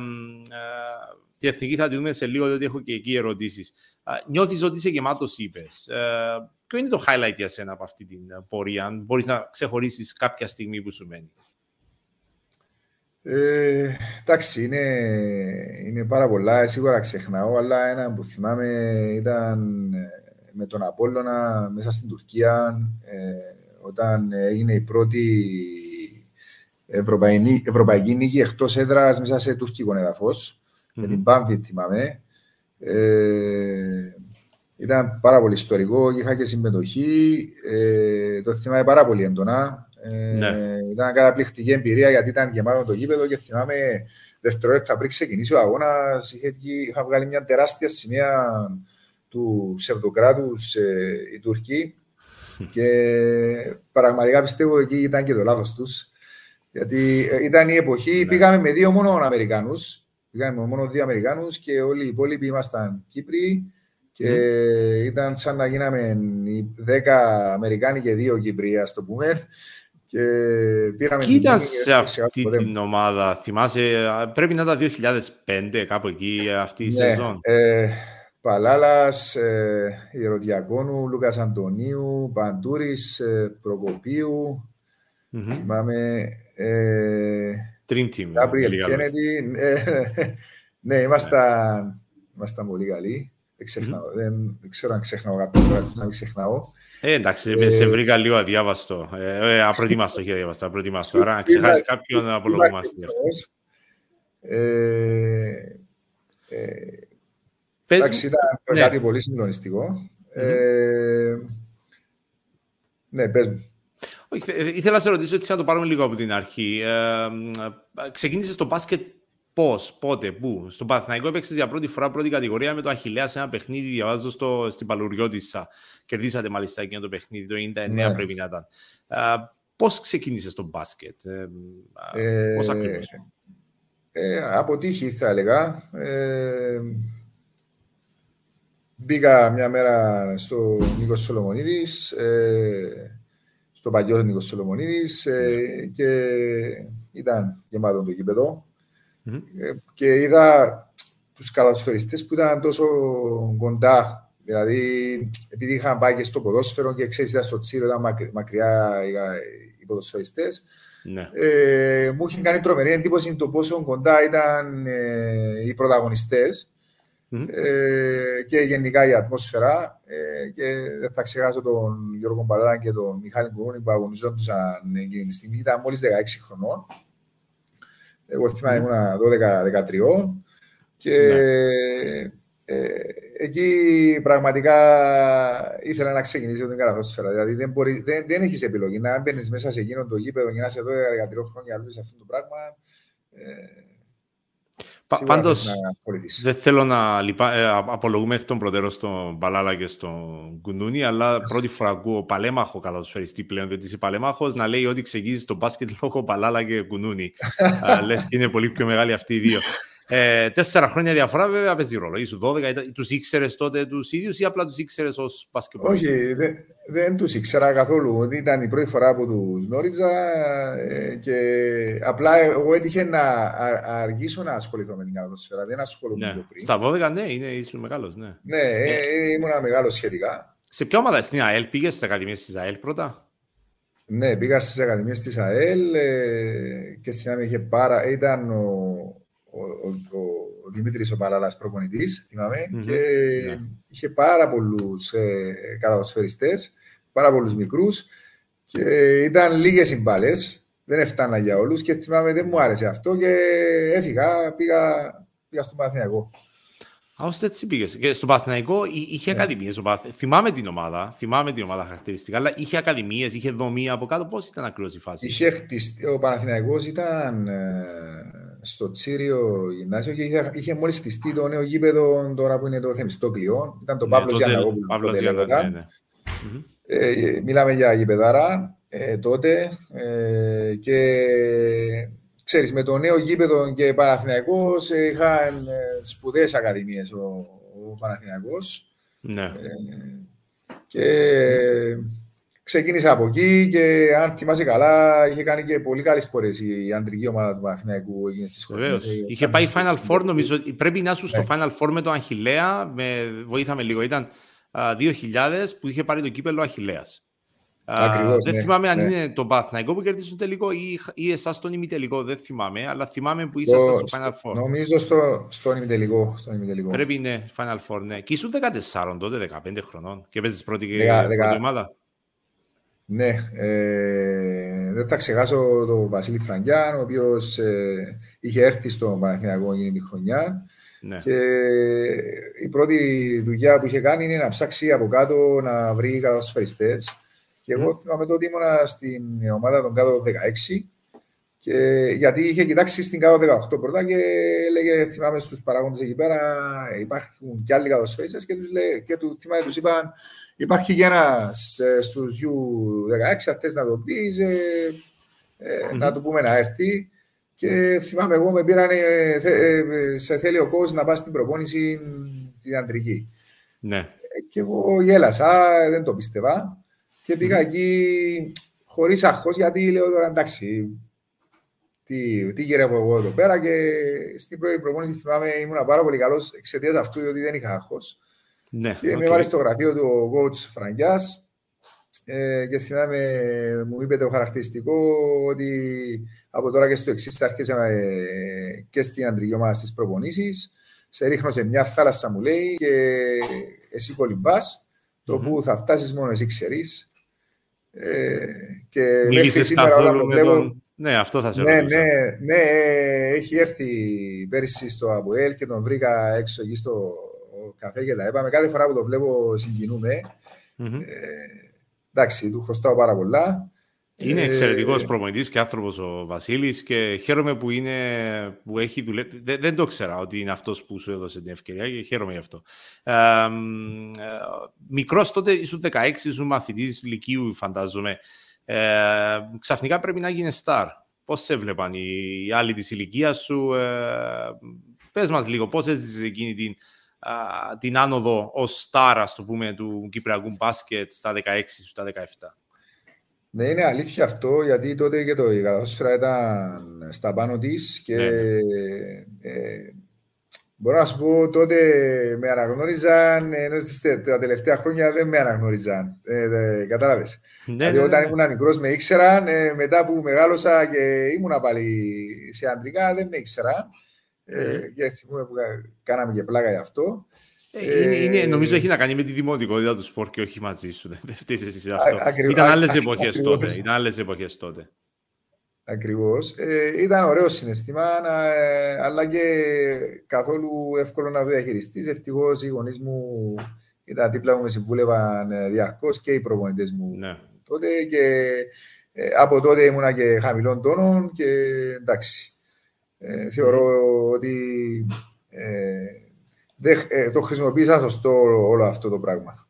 τη εθνική θα τη δούμε σε λίγο, διότι έχω και εκεί ερωτήσεις. Ε, Νιώθεις ότι είσαι γεμάτος, είπες. Ε, ποιο είναι το highlight για σένα από αυτή την πορεία, αν μπορείς να ξεχωρίσεις κάποια στιγμή που σου μένει; Ε, εντάξει, είναι, είναι πάρα πολλά. Σίγουρα ξεχνάω, αλλά ένα που θυμάμαι ήταν ε, με τον Απόλλωνα μέσα στην Τουρκία, ε, όταν έγινε η πρώτη ευρωπαϊκή, ευρωπαϊκή νίκη εκτός έδρας μέσα σε τουρκικό έδαφος. Mm-hmm. Με την Πάμβη, θυμάμαι. Ε, ήταν πάρα πολύ ιστορικό, είχα και συμμετοχή. Ε, το θυμάμαι πάρα πολύ έντονα. Ναι. Ε, ήταν καταπληκτική εμπειρία γιατί ήταν γεμάτο το γήπεδο και θυμάμαι δευτερόλεπτα πριν ξεκινήσει ο αγώνας. Είχα βγάλει μια τεράστια σημεία του ψευδοκράτου ε, οι Τούρκοι και πραγματικά πιστεύω εκεί ήταν και το λάθος τους. Γιατί ε, ήταν η εποχή, ναι. πήγαμε με δύο μόνο Αμερικάνου. Πήγαμε με μόνο δύο Αμερικάνου και όλοι οι υπόλοιποι ήμασταν Κύπροι. Και mm. ήταν σαν να γίναμε δέκα Αμερικάνοι και δύο Κύπροι, ας το πούμε. Και πήραμε Κοίτας σε αυτή την ομάδα, θυμάσαι, πρέπει να ήταν 2005 κάπου εκεί αυτή η ναι, σεζόν. Ε, Παλάλας, ε, Ιεροδιακόνου, Λούκας Αντωνίου, Παντούρης, ε, Προκοπίου, mm-hmm. θυμάμαι... Ε, Dream Team. Gabriel Kennedy. Ε, ναι, ήμασταν, ήμασταν πολύ καλοί. Δεν, ξεχνάω, δεν, δεν ξέρω αν ξεχνάω κάποιον τώρα, να μην ξεχνάω. Ε, εντάξει, ε, σε βρήκα λίγο αδιάβαστο. Ε, ε, απροετοιμάστο, όχι αδιάβαστο, απροετοιμάστο. Άρα, αν ξεχάσεις κάποιον, απολογούμαστε. Ε, ε, εντάξει, ήταν ναι. κάτι πολύ συγκλονιστικό. Ε, ναι, πες μου. Ήθελα να σε ρωτήσω έτσι να το πάρουμε λίγο από την αρχή. Ε, ξεκίνησες το μπάσκετ Πώς, πότε, πού. Στον Παθηναϊκό έπαιξες για πρώτη φορά πρώτη κατηγορία με το Αχηλέα σε ένα παιχνίδι. Διαβάζω στο, στην Παλουριώτησα. Κερδίσατε μάλιστα εκείνο το παιχνίδι, το 99 ναι. πρέπει να ήταν. Πώς ξεκίνησες το μπάσκετ, ε, ε, Πώς ακριβώς; Ε, από τύχη θα έλεγα. Ε, μπήκα μια μέρα στο Νίκος Σολομονίδης, ε, στο παλιό Νίκος Σολομονίδης ε, ναι. και ήταν γεμάτο το γήπεδο. Ε, και είδα τους καλασφαιριστές που ήταν τόσο κοντά. Δηλαδή, επειδή είχαν πάει και στο ποδόσφαιρο και ξέρεις, ήταν στο τσίρο, ήταν μακριά οι ποδοσφαιριστές, ναι. ε, μου είχε κάνει τρομερή εντύπωση το πόσο κοντά ήταν ε, οι πρωταγωνιστές mm-hmm. ε, και γενικά η ατμόσφαιρα. Ε, και δεν θα ξεχάσω τον Γιώργο Μπαλάρα και τον Μιχάλη Κουρούνη που αγωνιζόντουσαν εκείνη τη στιγμή. Ήταν μόλις 16 χρονών. Εγώ θυμάμαι ήμουν 12-13 και ναι. ε, εκεί πραγματικά ήθελα να ξεκινήσω την καραθόσφαιρα. Δηλαδή δεν, μπορεί, δεν, δεν έχεις επιλογή να μπαίνεις μέσα σε εκείνο το γήπεδο και να είσαι 12-13 χρόνια να αυτό το πράγμα. Ε, Πάντως, δεν θέλω να λυπά, ε, απολογούμε εκ των προτέρων στον Μπαλάλα και στον Κουνούνι, αλλά πρώτη φορά ακούω παλέμαχο σφαιριστή πλέον, διότι είσαι παλέμαχος να λέει ότι ξεκίνησε το μπάσκετ λόγω Μπαλάλα και Κουνούνι. Λες και είναι πολύ πιο μεγάλοι αυτοί οι δύο. Ε, τέσσερα χρόνια διαφορά βέβαια παίζει ρόλο. Ήσου 12, τους ήξερες τότε τους ίδιους ή απλά τους ήξερες ως πασκευό. Όχι, δεν, δεν τους ήξερα καθόλου. Ήταν η πρώτη φορά που τους γνώριζα ε, και απλά εγώ έτυχε να αργήσω να ασχοληθώ με την καλαδοσφαίρα. Δεν ασχολούμαι ναι. πιο πριν. Στα 12, ναι, είναι, ήσουν μεγάλος. Ναι, ναι, ε, ε, ήμουν μεγάλος σχετικά. Σε ποια ομάδα στην ΑΕΛ πήγες στις Ακαδημίες της ΑΕΛ πρώτα; Ναι, πήγα στις Ακαδημίες της ΑΕΛ ε, και θυμάμαι είχε πάρα. Ήταν ο, ο, ο, ο Δημήτρης ο Παλάλας προπονητής, θυμάμαι, mm-hmm. και yeah. Ναι. είχε πάρα πολλούς ε, καταδοσφαιριστές, πάρα πολλούς μικρούς και ήταν λίγες οι μπάλες, δεν έφτανα για όλους και θυμάμαι δεν μου άρεσε αυτό και έφυγα, πήγα, πήγα στον Παναθηναϊκό. Α, ώστε έτσι πήγες; Και στο Παθηναϊκό είχε yeah. Ναι. ακαδημίες. Θυμάμαι την ομάδα, θυμάμαι την ομάδα χαρακτηριστικά, αλλά είχε ακαδημίες, είχε δομή από κάτω. Πώς ήταν ακριβώς η φάση; Είχε χτιστεί, ο Παναθηναϊκός ήταν ε, στο Τσίριο γυμνάσιο και είχε, είχε μόλις χτιστεί το νέο γήπεδο τώρα που είναι το Θεμιστόκλειο. Ήταν το ναι, Παύλος Γιανναγόπουλος. Παύλος ναι, ναι. Ε, μιλάμε για γήπεδάρα ε, τότε ε, και ξέρεις, με το νέο γήπεδο και Παναθηναϊκός είχαν ε, σπουδαίες ακαδημίες ο, ο Παναθηναϊκός. Ναι. Ε, και ξεκίνησα από εκεί και αν θυμάσαι καλά, είχε κάνει και πολύ καλές πορείες η αντρική ομάδα του Παναθηναϊκού εκείνη τη Βεβαίως. Είχε πάει Final Four, νομίζω. Πρέπει να σου στο ναι. Final Four με τον Αχηλέα. Με, βοήθαμε λίγο. Ήταν 2000 που είχε πάρει το κύπελο Αχηλέα. Ακριβώς, δεν ναι, θυμάμαι αν ναι. είναι το Παναθηναϊκό που κερδίζει το τελικό ή, ή εσάς στον ημιτελικό. Δεν θυμάμαι, αλλά θυμάμαι που ήσασταν στο Final Four. Νομίζω στο, στον ημιτελικό. Στο ημιτελικό. Πρέπει είναι Final Four, ναι. Και ήσουν 14 τότε, 15 χρονών και παίζεις πρώτη, και πρώτη ομάδα. Ναι, ε, δεν θα ξεχάσω τον Βασίλη Φραγκιάν, ο οποίος ε, είχε έρθει στο Παναθηναϊκό εκείνη τη χρονιά. Ναι. Και η πρώτη δουλειά που είχε κάνει είναι να ψάξει από κάτω να βρει κατασφαιριστές. Και εγώ mm. θυμάμαι ότι ήμουν στην ομάδα των κάτω 16 και γιατί είχε κοιτάξει στην κάτω 18 πρώτα και έλεγε, θυμάμαι στους παράγοντες εκεί πέρα, υπάρχουν κι άλλοι κατασφαιριστές και τους, λέει, και του, θυμάμαι, τους είπαν Υπάρχει και ένας ε, στους U16, αν θε να το δεις, ε, ε, να το πούμε να έρθει. Και θυμάμαι εγώ με πήραν, σε θέλει ο κόσμος να πας στην προπόνηση την αντρική. Ναι. Και εγώ γέλασα, δεν το πίστευα. Και πήγα εκεί χωρίς αγχώ, γιατί λέω τώρα εντάξει, τι, τι γυρεύω εγώ εδώ πέρα. Και στην πρώτη προπόνηση θυμάμαι ήμουν πάρα πολύ καλός εξαιτίας αυτού, διότι δεν είχα αγχώ. Ναι, και okay. με βάλει στο γραφείο του ο coach Φραγκιάς ε, και θυμάμαι μου είπε το χαρακτηριστικό ότι από τώρα και στο εξής θα αρχίσει ε, και στην αντρική ομάδα στις προπονήσεις σε ρίχνω σε μια θάλασσα, μου λέει, και εσύ κολυμπάς, το που θα φτάσεις μόνο εσύ ξέρεις. Ε, και Μίλησες καθόλου με τον... Ναι, αυτό θα σε ναι, ρωτήσω. Ναι, ναι, έχει έρθει πέρυσι στο Αμπουέλ και τον βρήκα έξω εκεί στο καφέ και τα είπαμε. Κάθε φορά που το βλέπω συγκινούμε. Mm-hmm. Ε, εντάξει, του χρωστάω πάρα πολλά. Είναι εξαιρετικός ε, προπονητής και άνθρωπος ο Βασίλης και χαίρομαι που, είναι, που έχει δουλέψει. Δεν, δεν, το ξέρα ότι είναι αυτός που σου έδωσε την ευκαιρία και χαίρομαι γι' αυτό. Ε, ε, Μικρός τότε, ήσουν 16, ήσουν μαθητής Λυκείου, φαντάζομαι. Ε, ξαφνικά πρέπει να γίνεις star. Πώς σε βλέπαν οι, οι άλλοι της ηλικίας σου, ε, Πες μας λίγο, πώς έζησες εκείνη την, α, την άνοδο ως star, ας το πούμε, του Κυπριακού μπάσκετ στα 16 σου, στα 17. Ναι, είναι αλήθεια αυτό, γιατί τότε και το η καταστροφή ήταν στα πάνω της και ναι. ε, μπορώ να σου πω τότε με αναγνώριζαν, ενώ τα τελευταία χρόνια δεν με αναγνώριζαν. Ε, Κατάλαβες. Ναι, δηλαδή, ναι, όταν ναι. ήμουν μικρός με ήξεραν, ε, μετά που μεγάλωσα και ήμουν πάλι σε αντρικά, δεν με ήξεραν. Ε, και θυμούμαι που κάναμε και πλάκα γι' αυτό. Ε, είναι, είναι, νομίζω έχει να κάνει με τη δημοτικότητα του σπορ και όχι μαζί σου. Δεν φταίεις εσύ αυτό. Ακριβώς, Ήταν άλλες εποχές τότε. Ήταν άλλε εποχέ τότε. Ακριβώς. Ε, ήταν ωραίο συναισθήμα, ε, αλλά και καθόλου εύκολο να διαχειριστείς. Ευτυχώς οι γονείς μου ήταν δίπλα μου, με συμβούλευαν ε, διαρκώς και οι προπονητές μου ναι. τότε. Και ε, από τότε ήμουνα και χαμηλών τόνων και εντάξει. Ε, θεωρώ mm. ότι ε, το χρησιμοποίησα σωστό όλο αυτό το πράγμα.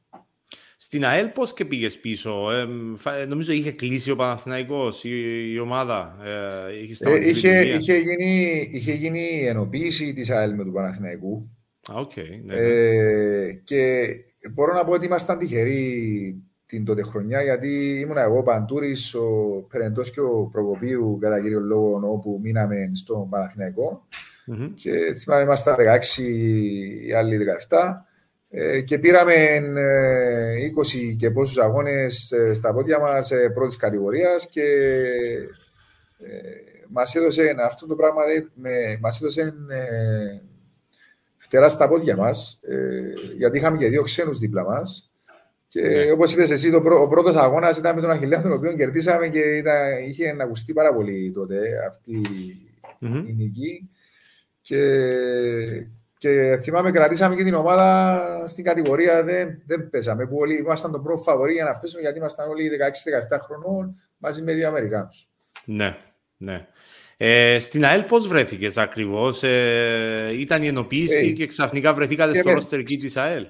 Στην ΑΕΛ πώς και πήγες πίσω, ε, νομίζω είχε κλείσει ο Παναθηναϊκός, η, η ομάδα, ε, είχες, ε, είχε, είχε, γίνει, είχε γίνει η ενοποίηση της ΑΕΛ με του Παναθηναϊκού. Okay, ναι, ε, ναι. και μπορώ να πω ότι ήμασταν τυχεροί την τότε χρονιά, γιατί ήμουν εγώ Παντούρης, ο Περεντός και ο Προκοπίου, κατά κύριο λόγο, όπου μείναμε στο Παναθηναϊκό. Mm-hmm. Και θυμάμαι, ήμασταν 16, οι άλλοι 17. Ε, και πήραμε 20 ε, και πόσους αγώνες ε, στα πόδια μας πρώτης κατηγορίας και μας έδωσε αυτό το πράγμα, με, μας έδωσε φτερά στα πόδια μας, γιατί είχαμε και δύο ξένους δίπλα μας. Και ναι. όπως είπες εσύ, το ο πρώτος αγώνας ήταν με τον Αχιλέα, τον οποίο κερδίσαμε και ήταν, είχε ακουστεί πάρα πολύ τότε αυτή mm-hmm. η νική. Και, και θυμάμαι, κρατήσαμε και την ομάδα στην κατηγορία. Δεν, δεν πέσαμε. Που όλοι ήμασταν το πρώτο φαβορή για να πέσουμε, γιατί ήμασταν όλοι 16-17 χρονών μαζί με δύο Αμερικάνους. Ναι, ναι. Ε, στην ΑΕΛ πώς βρέθηκες ακριβώς, ε, ήταν η ενοποίηση ε, και ξαφνικά βρεθήκατε στο ρόστερ εκεί της ΑΕΛ;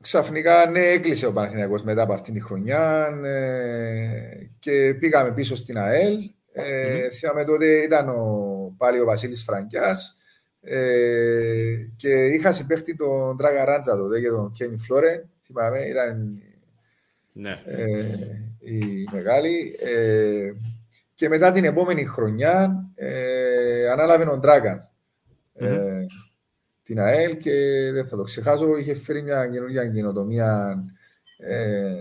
Ξαφνικά, ναι, έκλεισε ο Παναθηναϊκός μετά από αυτήν τη χρονιά ε, και πήγαμε πίσω στην ΑΕΛ. Ε, mm-hmm. Θυμάμαι τότε ήταν ο, πάλι ο Βασίλης Φραγκιάς ε, και είχα συμπέχτη τον Τράγα Ράντζα τότε και τον Κέμι Φλόρεν. Θυμάμαι, ήταν ναι. ε, η μεγάλη. Ε, και μετά την επόμενη χρονιά ε, ανάλαβε τον Τράγαν mm-hmm. την ΑΕΛ και δεν θα το ξεχάσω, είχε φέρει μια καινούργια γενοτομία ε,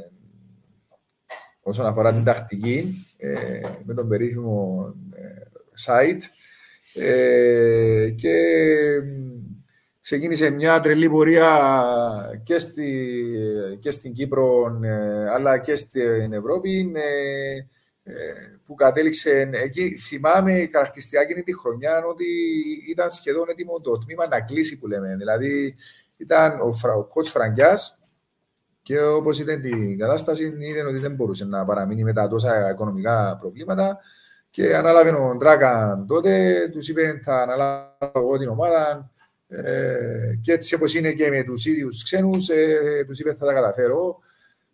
όσον αφορά την τακτική με τον περίφημο site ε, και ξεκίνησε μια τρελή πορεία και, στη, και στην Κύπρο ε, αλλά και στην Ευρώπη ε, που κατέληξε εκεί. Θυμάμαι χαρακτηριστικά εκείνη τη χρονιά ότι ήταν σχεδόν έτοιμο το τμήμα να κλείσει που λέμε. Δηλαδή ήταν ο, ο κότς Φραγκιάς και όπως ήταν την κατάσταση είδε ότι δεν μπορούσε να παραμείνει με τα τόσα οικονομικά προβλήματα και ανάλαβε ο Ντράκα τότε, τους είπε θα αναλάβω εγώ την ομάδα ε, και έτσι όπως είναι και με τους ίδιους ξένους, ε, τους είπε θα τα καταφέρω.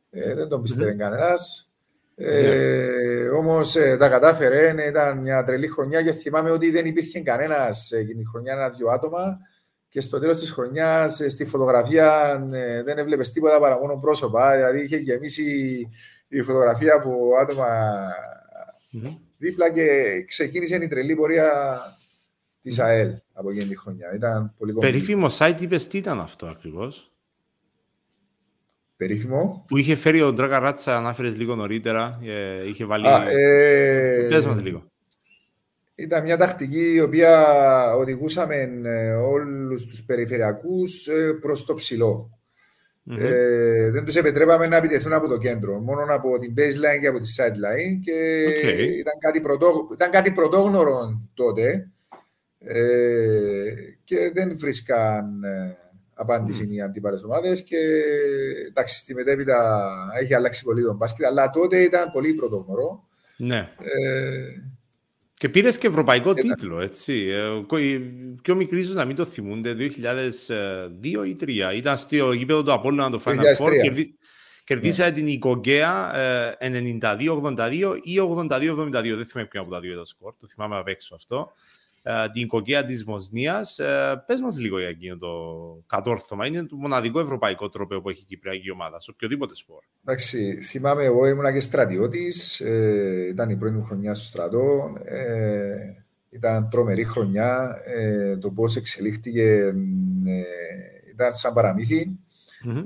Ε, δεν τον πιστεύει mm-hmm. κανένας. Ε, yeah. Όμως ε, τα κατάφερε, ήταν μια τρελή χρονιά και θυμάμαι ότι δεν υπήρχε κανένας εκείνη τη χρονιά, ένα-δυο άτομα. Και στο τέλος της χρονιάς, ε, στη φωτογραφία, ε, δεν έβλεπες τίποτα παρά μόνο πρόσωπα. Δηλαδή είχε γεμίσει η φωτογραφία από άτομα mm-hmm δίπλα και ξεκίνησε η τρελή πορεία της ΑΕΛ από εκείνη τη χρονιά. Ήταν πολύ Περίφημο site, είπες τι ήταν αυτό ακριβώς; Περίφημο; Που είχε φέρει ο Ντράκα Ράτσα, ανάφερε λίγο νωρίτερα. Ε, είχε βάλει. Α, ε... Πες μας λίγο. ήταν μια τακτική η οποία οδηγούσαμε ε, όλους τους περιφερειακούς ε, προς το ψηλό. Mm-hmm. Ε, δεν τους επιτρέπαμε να επιτεθούν από το κέντρο, μόνο από την baseline και από τη sideline και okay. ήταν, κάτι πρωτό, ήταν κάτι πρωτόγνωρο τότε ε, και δεν βρίσκαν ε, απάντηση mm. οι αντίπαλες ομάδες. Και εντάξει, στη μετέπειτα έχει αλλάξει πολύ τον μπάσκετ, αλλά τότε ήταν πολύ πρωτόγνωρο. Ναι. Ε, και πήρες και ευρωπαϊκό Ήταν. τίτλο, έτσι. Ε, πιο μικροί ίσως να μην το θυμούνται, 2002 ή 2003. Ήταν στο γήπεδο του Απόλλωνα το Final Four. Κερδί... Κερδίσατε yeah. την Οικογκαία 92-82 ή 82-72. Δεν θυμάμαι ποιο από τα δύο ήταν σκορ. Το θυμάμαι απ' έξω αυτό. Ε, την οικογένεια της Βοσνίας. Ε, Πες μας λίγο για εκείνο το κατόρθωμα. Είναι το μοναδικό ευρωπαϊκό τρόπαιο που έχει η Κυπριακή ομάδα σε οποιοδήποτε σπορ. Εντάξει, θυμάμαι, εγώ ήμουν και στρατιώτης. Ε, ήταν η πρώτη μου χρονιά στο στρατό. Ε, ήταν τρομερή χρονιά. Ε, το πώς εξελίχθηκε ε, ήταν σαν παραμυθι mm-hmm.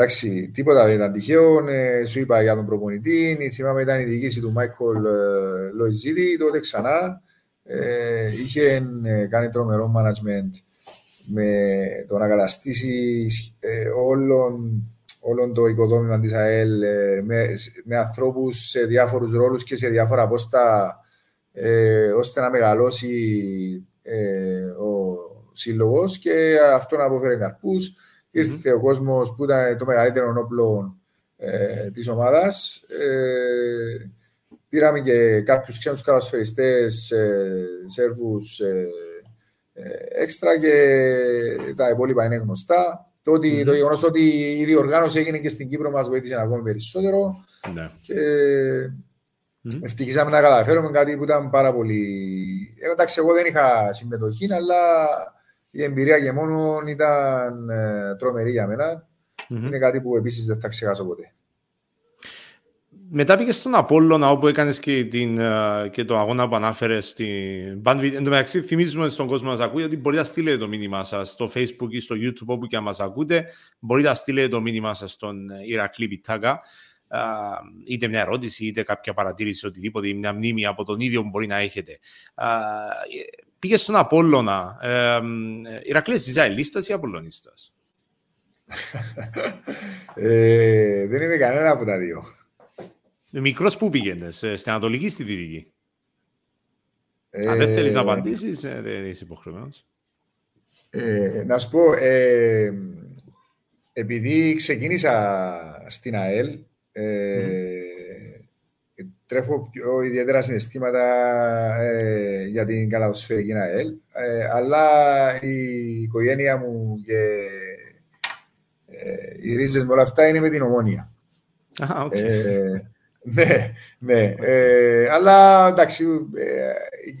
Εντάξει, τίποτα δεν ήταν τυχαίο. Ε, σου είπα για τον προπονητή. Θυμάμαι ήταν η διοίκηση του Μάικολ ε, Λοϊζίδη. Τότε ξανά ε, είχε ε, κάνει τρομερό management με το να καταστήσει ε, όλον, όλον το οικοδόμημα της ΑΕΛ ε, με, με ανθρώπους σε διάφορους ρόλους και σε διάφορα πόστα ε, ώστε να μεγαλώσει ο σύλλογος και αυτό να αποφέρει καρπούς. Ήρθε ο κόσμος που ήταν το μεγαλύτερο όπλο ε, της ομάδας. Ε, πήραμε και κάποιους ξένους καλοσφαιριστέ, ε, Σέρβους ε, ε, έξτρα και τα υπόλοιπα είναι γνωστά. Το, ότι, mm-hmm. το γεγονός ότι η διοργάνωση έγινε και στην Κύπρο μας βοήθησε ακόμη περισσότερο. Ναι. Και mm-hmm. ευτυχήσαμε να καταφέρουμε κάτι που ήταν πάρα πολύ. Ε, εντάξει, εγώ δεν είχα συμμετοχή, αλλά η εμπειρία και μόνο ήταν ε, τρομερή για μένα. Mm-hmm. Είναι κάτι που επίσης δεν θα ξεχάσω ποτέ. Μετά πήγες στον Απόλλωνα όπου έκανες και, την, ε, και το αγώνα που ανάφερες στην Bandwidth. Εν τω μεταξύ, θυμίζουμε στον κόσμο να μας ακούει ότι μπορείτε να στείλετε το μήνυμά σας στο Facebook ή στο YouTube όπου και αν μας ακούτε. Μπορείτε να στείλετε το μήνυμά σας στον Ηρακλή Πιτάκα. είτε μια ερώτηση, είτε κάποια παρατήρηση, οτιδήποτε, μια μνήμη από τον ίδιο που μπορεί να έχετε πήγε στον Απόλλωνα. Ε, Ηρακλής, είσαι λίστας ή Απολλωνίστας. ε, δεν είμαι κανένα από τα δύο. Ε, μικρός πού πήγαινες, ε, στην Ανατολική ή στη Δυτική; Ε, Αν δεν θέλεις να απαντήσεις, ε, δεν είσαι υποχρεωμένος. Ε, να σου πω, ε, επειδή ξεκίνησα στην ΑΕΛ, ε, τρέφω πιο ιδιαίτερα συναισθήματα ε, για την καλαδοσφαιρική ΑΕΛ, ε, αλλά η οικογένεια μου και ε, οι ρίζες μου όλα αυτά είναι με την ομόνια. Ah, okay. ε, ναι, ναι. Ε, αλλά εντάξει,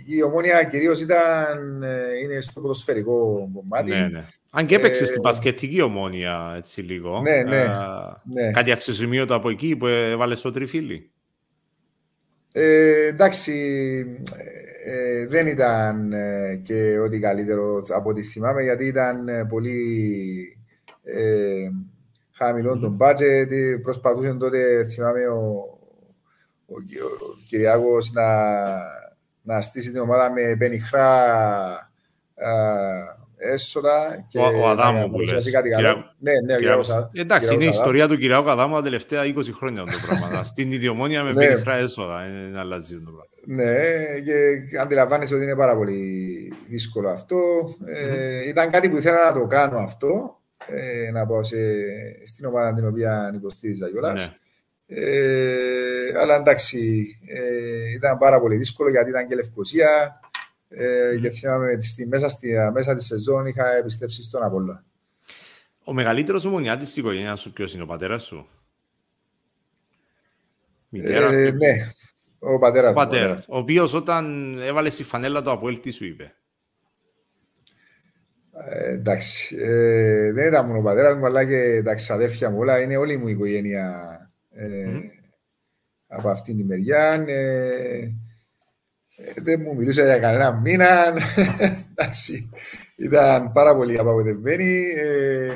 η ομόνια κυρίως ήταν είναι στο ποδοσφαιρικό κομμάτι. Ναι, ναι. Αν και έπαιξε στην πασκετική ομόνια έτσι λίγο. Ναι, ναι, ναι. Κάτι αξιοσημείωτο από εκεί που έβαλες στο τριφύλι. Ε, εντάξει, ε, δεν ήταν ε, και ό,τι καλύτερο από ό,τι θυμάμαι, γιατί ήταν ε, πολύ ε, χαμηλό mm. τον budget. Προσπαθούσε τότε, θυμάμαι, ο, ο, ο Κυριάκος να, να στήσει την ομάδα με πενιχρά έσοδα και ο, ο Αδάμου που λες. Κάτι καλό. Ναι, ναι, ο Κυριάκος, Εντάξει, είναι η ιστορία του Κυριάκου Αδάμου τα τελευταία 20 χρόνια το πράγμα. Στην ιδιομόνια με ναι. πενιχρά έσοδα είναι αλλάζει το πράγμα. Ναι, και αντιλαμβάνεσαι ότι είναι πάρα πολύ δύσκολο αυτό. Ε, ήταν κάτι που ήθελα να το κάνω αυτό, ε, να πάω σε, στην ομάδα την οποία υποστήριζα κιόλας. Ναι. Ε, αλλά εντάξει, ε, ήταν πάρα πολύ δύσκολο γιατί ήταν και Λευκοσία. Ε, mm. Και θυμάμαι στη, μέσα, στη, μέσα της σεζόν είχα επιστρέψει στον Απόλλωνα. Ο μεγαλύτερος ομονιάτης της οικογένειας σου ποιος είναι ο πατέρας σου; Μητέρα. Ε, ναι, ο πατέρας. Ο πατέρας, ο οποίος όταν έβαλε στη φανέλα του Αποέλ τι σου είπε; Ε, εντάξει, ε, δεν ήταν μόνο ο πατέρας μου, αλλά και τα ξαδέρφια μου όλα. Είναι όλη μου η οικογένεια ε, mm. από αυτήν τη μεριά. Ε, δεν μου μιλούσε για κανένα μήνα. εντάξει, ήταν πάρα πολύ απαγοητευμένη. Ε,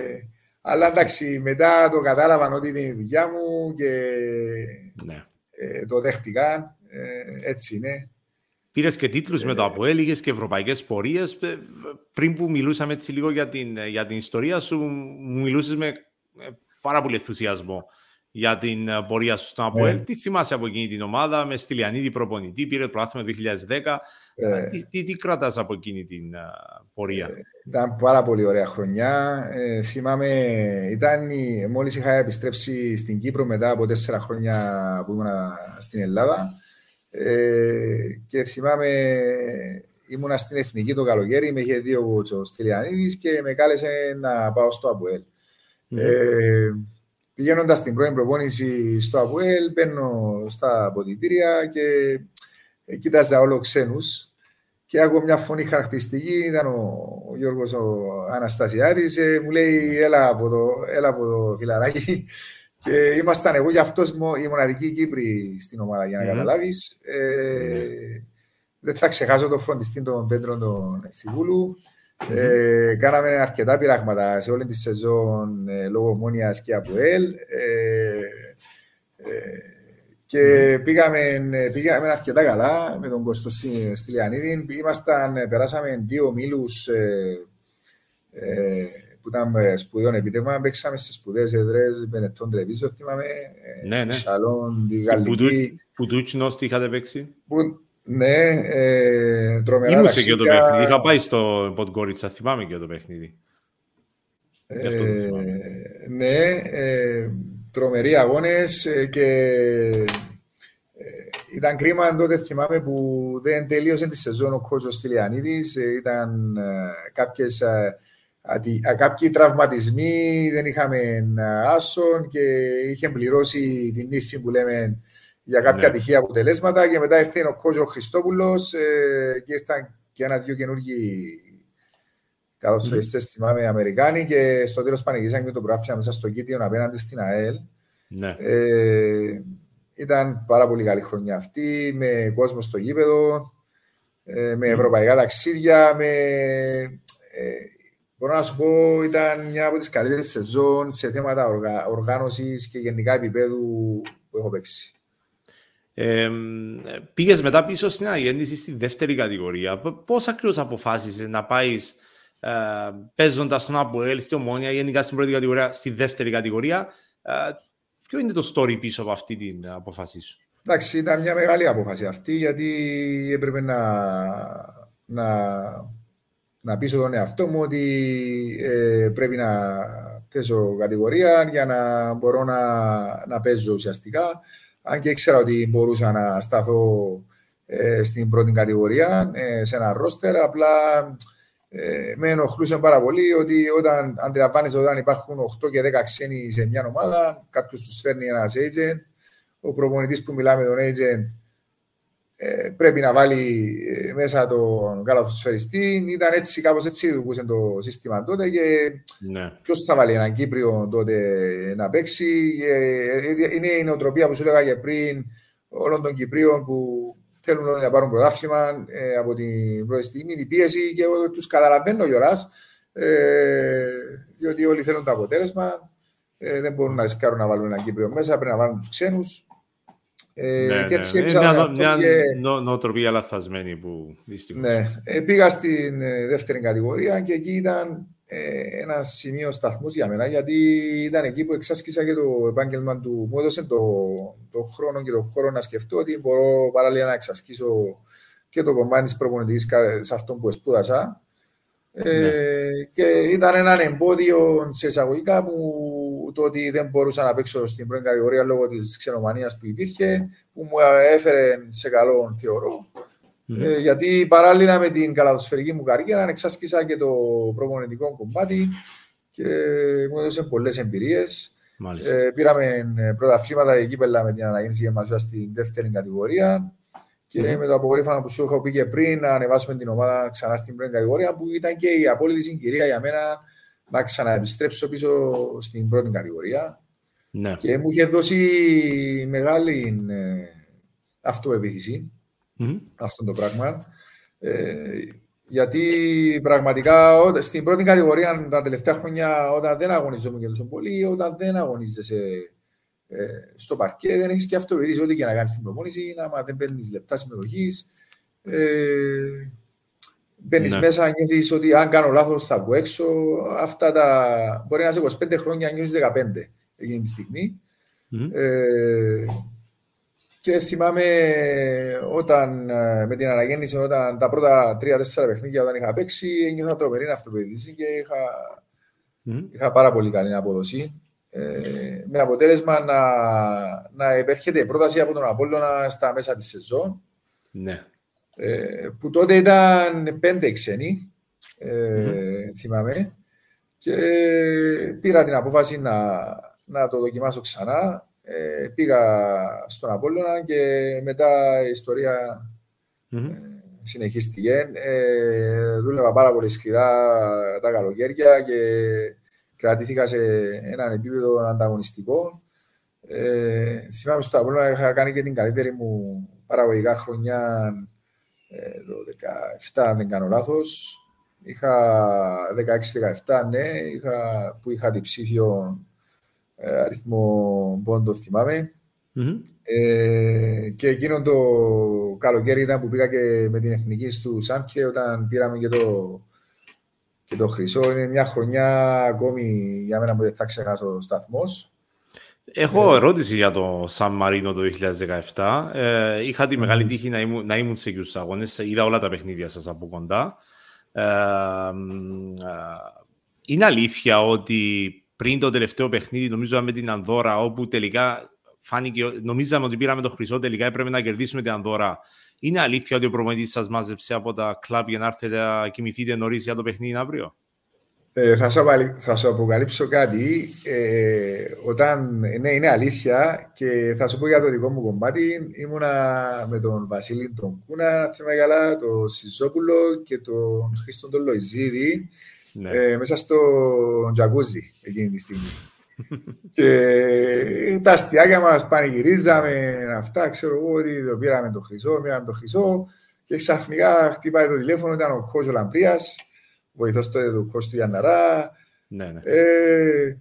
αλλά εντάξει, μετά το κατάλαβαν ότι είναι η δουλειά μου και ναι. ε, το δέχτηκαν. Ε, έτσι είναι. Πήρες και τίτλους με το ε, ΑΠΟΕΛ, είχε και ευρωπαϊκές πορείες. Πριν που μιλούσαμε έτσι λίγο για την, για την ιστορία σου, μου μιλούσες με πάρα πολύ ενθουσιασμό για την πορεία σου στον ΑΠΟΕΛ. Ναι. Τι θυμάσαι από εκείνη την ομάδα, με Στυλιανίδη προπονητή, πήρε το πρωτάθλημα το 2010. Ε, τι, τι, τι κρατάς από εκείνη την πορεία; Ε, ήταν πάρα πολύ ωραία χρονιά. Ε, θυμάμαι, ήταν, μόλις είχα επιστρέψει στην Κύπρο μετά από τέσσερα χρόνια που ήμουν στην Ελλάδα και θυμάμαι ήμουνα στην Εθνική το καλοκαίρι, με είχε δει ο Στυλιανίδης και με κάλεσε να πάω στο ΑΠΟΕΛ. Mm. Ε, Πηγαίνοντας στην πρώην προπόνηση στο ΑΠΟΕΛ, μπαίνω στα αποδητήρια και κοίταζα όλο ξένους. Και άκουγα μια φωνή χαρακτηριστική, ήταν ο, ο Γιώργος ο Αναστασιάδης, ε, μου λέει έλα από εδώ, έλα από εδώ φιλαράκι. Και ήμασταν εγώ και αυτός η μοναδική Κύπρη στην ομάδα για να mm. καταλάβεις. Ε, mm. Δεν θα ξεχάσω τον φροντιστή των Πέντρων τον Ευθυγούλου. Mm-hmm. Ε, κάναμε αρκετά πειράγματα σε όλη τη σεζόν ε, λόγω Μόνιας και Αποέλ. Ε, ε και mm-hmm. πήγαμε, πήγαμε αρκετά καλά με τον Κωστό Στυλιανίδη. Ήμασταν, περάσαμε δύο μήλους ε, ε, που ήταν σπουδαίων επίτευγμα. Παίξαμε σε σπουδαίες έδρες, Μπενετών Τρεβίζο, θυμάμαι, ναι, ναι. Σαλόν, τη Γαλλική. Που τούτσινος τι είχατε παίξει; Που, ναι, ε, τρομερά Ήμουν και το παιχνίδι. Είχα πάει στο Ποντγκόριτσα, θυμάμαι και το παιχνίδι. Ε, ναι, ε, τρομεροί αγώνες ε, και ε, ήταν κρίμα τότε θυμάμαι που δεν τελείωσε τη σεζόν ο κόζος Τηλιανίδης. Ήταν κάποιες, κάποιοι τραυματισμοί, δεν είχαμε άσον και είχε πληρώσει την ύφη που λέμε για κάποια ναι. τυχαία αποτελέσματα και μετά ήρθε ο Κόζος Χριστόπουλος ε, και ήρθαν και ένα-δύο καινούργιοι καλωσοριστέ, mm. θυμάμαι, Αμερικάνοι και στο τέλος πανηγύρισαν και το πράφια μέσα στο κήτιο απέναντι στην ΑΕΛ. Ναι. Ε, ήταν πάρα πολύ καλή χρονιά αυτή, με κόσμο στο γήπεδο, ε, με ευρωπαϊκά ταξίδια, με... Ε, μπορώ να σου πω, ήταν μια από τις καλύτερες σεζόν σε θέματα οργα... οργάνωσης και γενικά επίπεδου που έχω παίξει. Ε, πήγες μετά πίσω στην αναγέννηση στη δεύτερη κατηγορία. Πώς ακριβώς αποφάσισες να πάεις ε, παίζοντας τον Αποέλ, στη Ομόνια, γενικά στην πρώτη κατηγορία, στη δεύτερη κατηγορία; Ε, ποιο είναι το story πίσω από αυτή την αποφασή σου; Εντάξει, ήταν μια μεγάλη απόφαση αυτή, γιατί έπρεπε να, να, να πείσω τον εαυτό μου ότι ε, πρέπει να παίζω κατηγορία για να μπορώ να, να παίζω ουσιαστικά αν και ήξερα ότι μπορούσα να σταθώ ε, στην πρώτη κατηγορία, ε, σε ένα ρόστερ, απλά ε, με ενοχλούσε πάρα πολύ ότι όταν αντιλαμβάνεσαι όταν υπάρχουν 8 και 10 ξένοι σε μια ομάδα, κάποιος τους φέρνει ένας agent, ο προπονητής που μιλάει με τον agent ε, πρέπει να βάλει ε, μέσα τον καλαθοσφαιριστή. Ήταν έτσι, κάπως έτσι λειτουργούσε το σύστημα τότε και ναι. ποιος θα βάλει έναν Κύπριο τότε να παίξει. Ε, είναι η νοοτροπία που σου έλεγα και πριν όλων των Κυπρίων που θέλουν να πάρουν πρωτάθλημα ε, από την πρώτη στιγμή, η πίεση και εγώ τους καταλαβαίνω Γιωράς, ε, διότι όλοι θέλουν το αποτέλεσμα. Ε, δεν μπορούν να ρισκάρουν να βάλουν έναν Κύπριο μέσα, πρέπει να βάλουν τους ξένους. Ε, ναι, και έτσι ναι. μια, μια και... νο, νοοτροπία λαθασμένη που δυστυχώς. Ναι, ε, πήγα στην ε, δεύτερη κατηγορία και εκεί ήταν ε, ένα σημείο σταθμούς για μένα γιατί ήταν εκεί που εξάσκησα και το επάγγελμα του. Μου έδωσε το, το χρόνο και το χώρο να σκεφτώ ότι μπορώ παράλληλα να εξασκήσω και το κομμάτι της προπονητικής σε αυτό που σπούδασα. Ε, ναι. και ήταν ένα εμπόδιο σε εισαγωγικά που το ότι δεν μπορούσα να παίξω στην πρώτη κατηγορία λόγω της ξενομανίας που υπήρχε, που μου έφερε σε καλό θεωρώ. Ε, γιατί παράλληλα με την καλαδοσφαιρική μου καριέρα εξάσκησα και το προπονητικό κομμάτι και μου έδωσε πολλές εμπειρίες. Ε, πήραμε πρωταθλήματα και κύπελα με την αναγέννηση για μας στην δεύτερη κατηγορία και με το αποκορύφωμα που σου έχω πει και πριν να ανεβάσουμε την ομάδα ξανά στην πρώτη κατηγορία που ήταν και η απόλυτη συγκυρία για μένα να ξαναεπιστρέψω πίσω στην πρώτη κατηγορία. Ναι. Και μου είχε δώσει μεγάλη ε, αυτοεπίθεση mm-hmm. αυτό το πράγμα. Ε, γιατί πραγματικά στην πρώτη κατηγορία τα τελευταία χρόνια όταν δεν αγωνιζόμουν και τόσο πολύ, όταν δεν αγωνίζεσαι Ε, στο παρκέ δεν έχεις και αυτοπεποίθηση ό,τι και να κάνεις την προπόνηση, άμα δεν παίρνεις λεπτά συμμετοχής. Ε, Μπαίνεις ναι. μέσα, νιώθεις ότι αν κάνω λάθος θα βγω έξω. Αυτά τα. Μπορεί να είσαι 25 χρόνια, νιώθεις 15 εκείνη τη στιγμη mm-hmm. Ε, και θυμάμαι όταν ε, με την αναγέννηση, όταν τα πρώτα τρία-τέσσερα παιχνίδια όταν είχα παίξει, ένιωθα τρομερή αυτοπεποίθηση και είχα, mm. είχα πάρα πολύ καλή απόδοση. Ε, με αποτέλεσμα να, να επέρχεται πρόταση από τον Απόλλωνα στα μέσα της σεζόν. Ναι. Ε, που τότε ήταν πέντε ξένοι, ε, mm-hmm. θυμάμαι, και πήρα την απόφαση να, να το δοκιμάσω ξανά. Ε, πήγα στον Απόλλωνα και μετά η ιστορία mm-hmm. ε, συνεχίστηκε. Ε, δούλευα πάρα πολύ σκληρά τα καλοκαίρια και κρατήθηκα σε έναν επίπεδο ανταγωνιστικό. Ε, θυμάμαι στο Απόλλωνα είχα κάνει και την καλύτερη μου παραγωγικά χρονιά ε, το 17, αν δεν κάνω λάθος. Είχα 16-17, ναι, είχα, που είχα διψήφιο ε, αριθμό πόντο, θυμάμαι. Mm-hmm. Ε, και εκείνο το καλοκαίρι ήταν που πήγα και με την εθνική του Σάμπκε όταν πήραμε και το, και το χρυσό. Είναι μια χρονιά ακόμη για μένα που δεν θα ξεχάσω ο σταθμός. Έχω ερώτηση για το Σαν Μαρίνο το 2017. Ε, είχα τη μεγάλη τύχη να ήμουν, να ήμουν σε εκείνους αγώνες. Είδα όλα τα παιχνίδια σας από κοντά. Ε, ε, είναι αλήθεια ότι πριν το τελευταίο παιχνίδι, νομίζω με την Ανδώρα, όπου τελικά φάνηκε, νομίζαμε ότι πήραμε το χρυσό, τελικά έπρεπε να κερδίσουμε την Ανδώρα. Είναι αλήθεια ότι ο προμονητής σας μάζεψε από τα κλαμπ για να έρθετε να κοιμηθείτε νωρίς για το παιχνίδι αύριο; Ε, θα, σου θα σου αποκαλύψω κάτι. Ε, όταν, ναι, είναι αλήθεια και θα σου πω για το δικό μου κομμάτι. Ήμουνα με τον Βασίλη τον Κούνα, θυμάμαι καλά, τον Σιζόπουλο και τον Χρήστον τον Λοϊζίδη ναι. ε, μέσα στο τζακούζι εκείνη τη στιγμή. και τα αστιάκια μας πανηγυρίζαμε αυτά, ξέρω εγώ ότι το πήραμε το χρυσό, πήραμε το χρυσό και ξαφνικά χτύπάει το τηλέφωνο, ήταν ο Κόζος Λαμπρίας βοηθός τότε του Κώστου Γιανναρά. Ναι, ναι. Ε,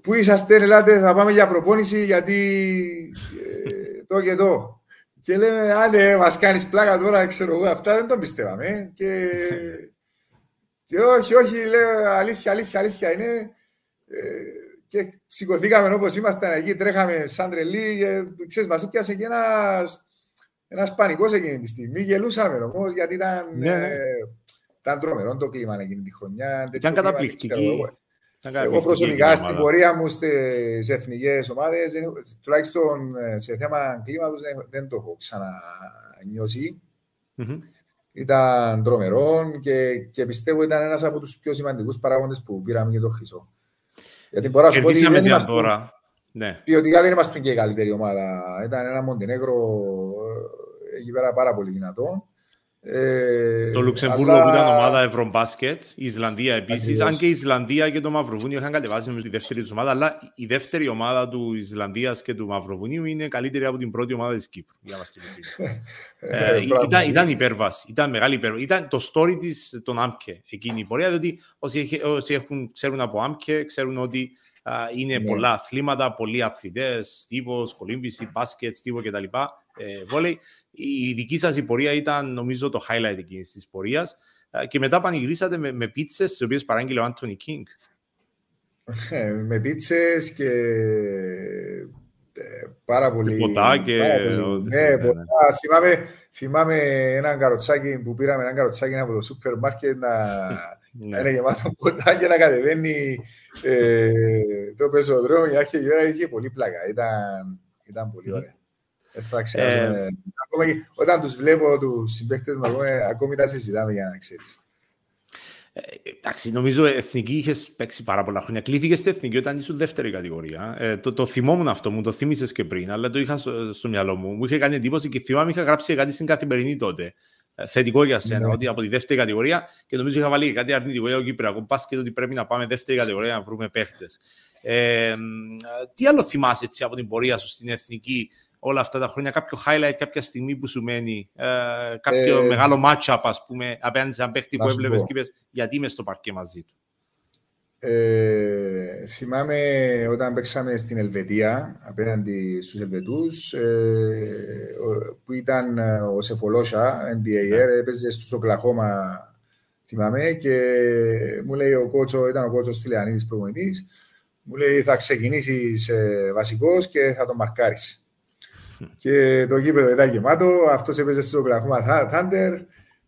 πού είσαστε, ελάτε, θα πάμε για προπόνηση γιατί ε, το και το. Και λέμε, άντε, μας κάνεις πλάκα τώρα, ξέρω εγώ, αυτά δεν το πιστεύαμε. Και, και όχι, όχι, λέω, αλήθεια, αλήθεια, αλήθεια είναι. Ε, και σηκωθήκαμε όπως ήμασταν εκεί, τρέχαμε σαν τρελοί και ξέρεις, μας έπιασε και ένας, ένας πανικός εκείνη τη στιγμή. Γελούσαμε όμως, γιατί ήταν... Ναι, ναι. Ε, ήταν τρομερό το κλίμα εκείνη τη χρονιά. Ήταν καταπληκτική. Εγώ προσωπικά στην πορεία μου στι εθνικές ομάδες, τουλάχιστον ε, σε θέμα κλίματος, δεν το έχω ξανανιώσει. Mm-hmm. Ήταν τρομερό και, και πιστεύω ήταν ένας από τους πιο σημαντικούς παράγοντες που πήραμε για το χρυσό. Γιατί μπορώ να σου πω ότι δεν είμαστε, ναι. ποιοτικά δεν είμαστε και η καλύτερη ομάδα. Ήταν ένα Μοντενέγρο ε, εκεί πέρα πάρα πολύ δυνατό. Ε, το Λουξεμβούργο αλλά... που ήταν ομάδα Ευρωμπάσκετ, η Ισλανδία επίσης. Αν και η Ισλανδία και το Μαυροβούνιο είχαν κατεβάσει με τη δεύτερη τους ομάδα, αλλά η δεύτερη ομάδα του Ισλανδίας και του Μαυροβουνίου είναι καλύτερη από την πρώτη ομάδα της Κύπρου. Για να ε, ήταν, ήταν υπέρβαση. Ήταν μεγάλη υπέρβαση. Ήταν το story της των Άμπκε εκείνη η πορεία. Διότι όσοι, όσοι έχουν, ξέρουν από Άμπκε ξέρουν ότι α, είναι ναι. πολλά αθλήματα, πολλοί αθλητές, στίβος, κολύμβηση, μπάσκετ, στίβο κτλ ε, βόλεϊ. Η δική σας η πορεία ήταν νομίζω το highlight εκείνης της πορείας. Ε, και μετά πανηγυρίσατε με, με πίτσε, τι οποίες παράγγειλε ο Άντωνι Κίνγκ. Ε, με πίτσε και ε, πάρα πολύ. Ποτά και. Ναι, ναι, ποτά. Ναι. Θυμάμαι, θυμάμαι έναν καροτσάκι που πήραμε έναν καροτσάκι από το σούπερ μάρκετ να, ναι. είναι γεμάτο ποτά και να κατεβαίνει ε, το πεζοδρόμιο. Η αρχή είχε πολύ πλάκα. Ήταν, ήταν πολύ ωραία. Ε, όταν τους βλέπω τους συμπαίκτες μου, ακόμη τα συζητάμε για να ξέρεις. Ε, εντάξει, νομίζω εθνική είχες παίξει πάρα πολλά χρόνια. Κλείθηκε στην εθνική όταν ήσουν δεύτερη κατηγορία. Ε, το, το θυμόμουν αυτό, μου το θύμισες και πριν, αλλά το είχα στο, στο μυαλό μου. Μου είχε κάνει εντύπωση και θυμάμαι είχα γράψει κάτι στην καθημερινή τότε. Ε, θετικό για σένα, ναι. ότι από τη δεύτερη κατηγορία και νομίζω είχα βάλει κάτι αρνητικό για το Κύπριακο. και ότι πρέπει να πάμε δεύτερη κατηγορία να βρούμε παίχτες. Ε, τι άλλο θυμάσαι έτσι, από την πορεία σου στην εθνική όλα αυτά τα χρόνια, κάποιο highlight κάποια στιγμή που σου μένει, ε, κάποιο ε, μεγάλο match-up, ας πούμε, απέναντι σε έναν παίχτη που έβλεπες και είπες γιατί είμαι στο παρκέ μαζί του. Ε, θυμάμαι όταν παίξαμε στην Ελβετία απέναντι στους Ελβετούς ε, που ήταν ο Σεφολόσα, NBA, ναι. έπαιζε στους Οκλαχώμα θυμάμαι και μου λέει ο κότσο, ήταν ο κότσος Τηλεανίδης προπονητής μου λέει θα ξεκινήσεις ε, βασικός και θα τον μαρκάρεις. Και το γήπεδο ήταν γεμάτο, αυτός έπαιζε στο Οκλαχώμα Thunder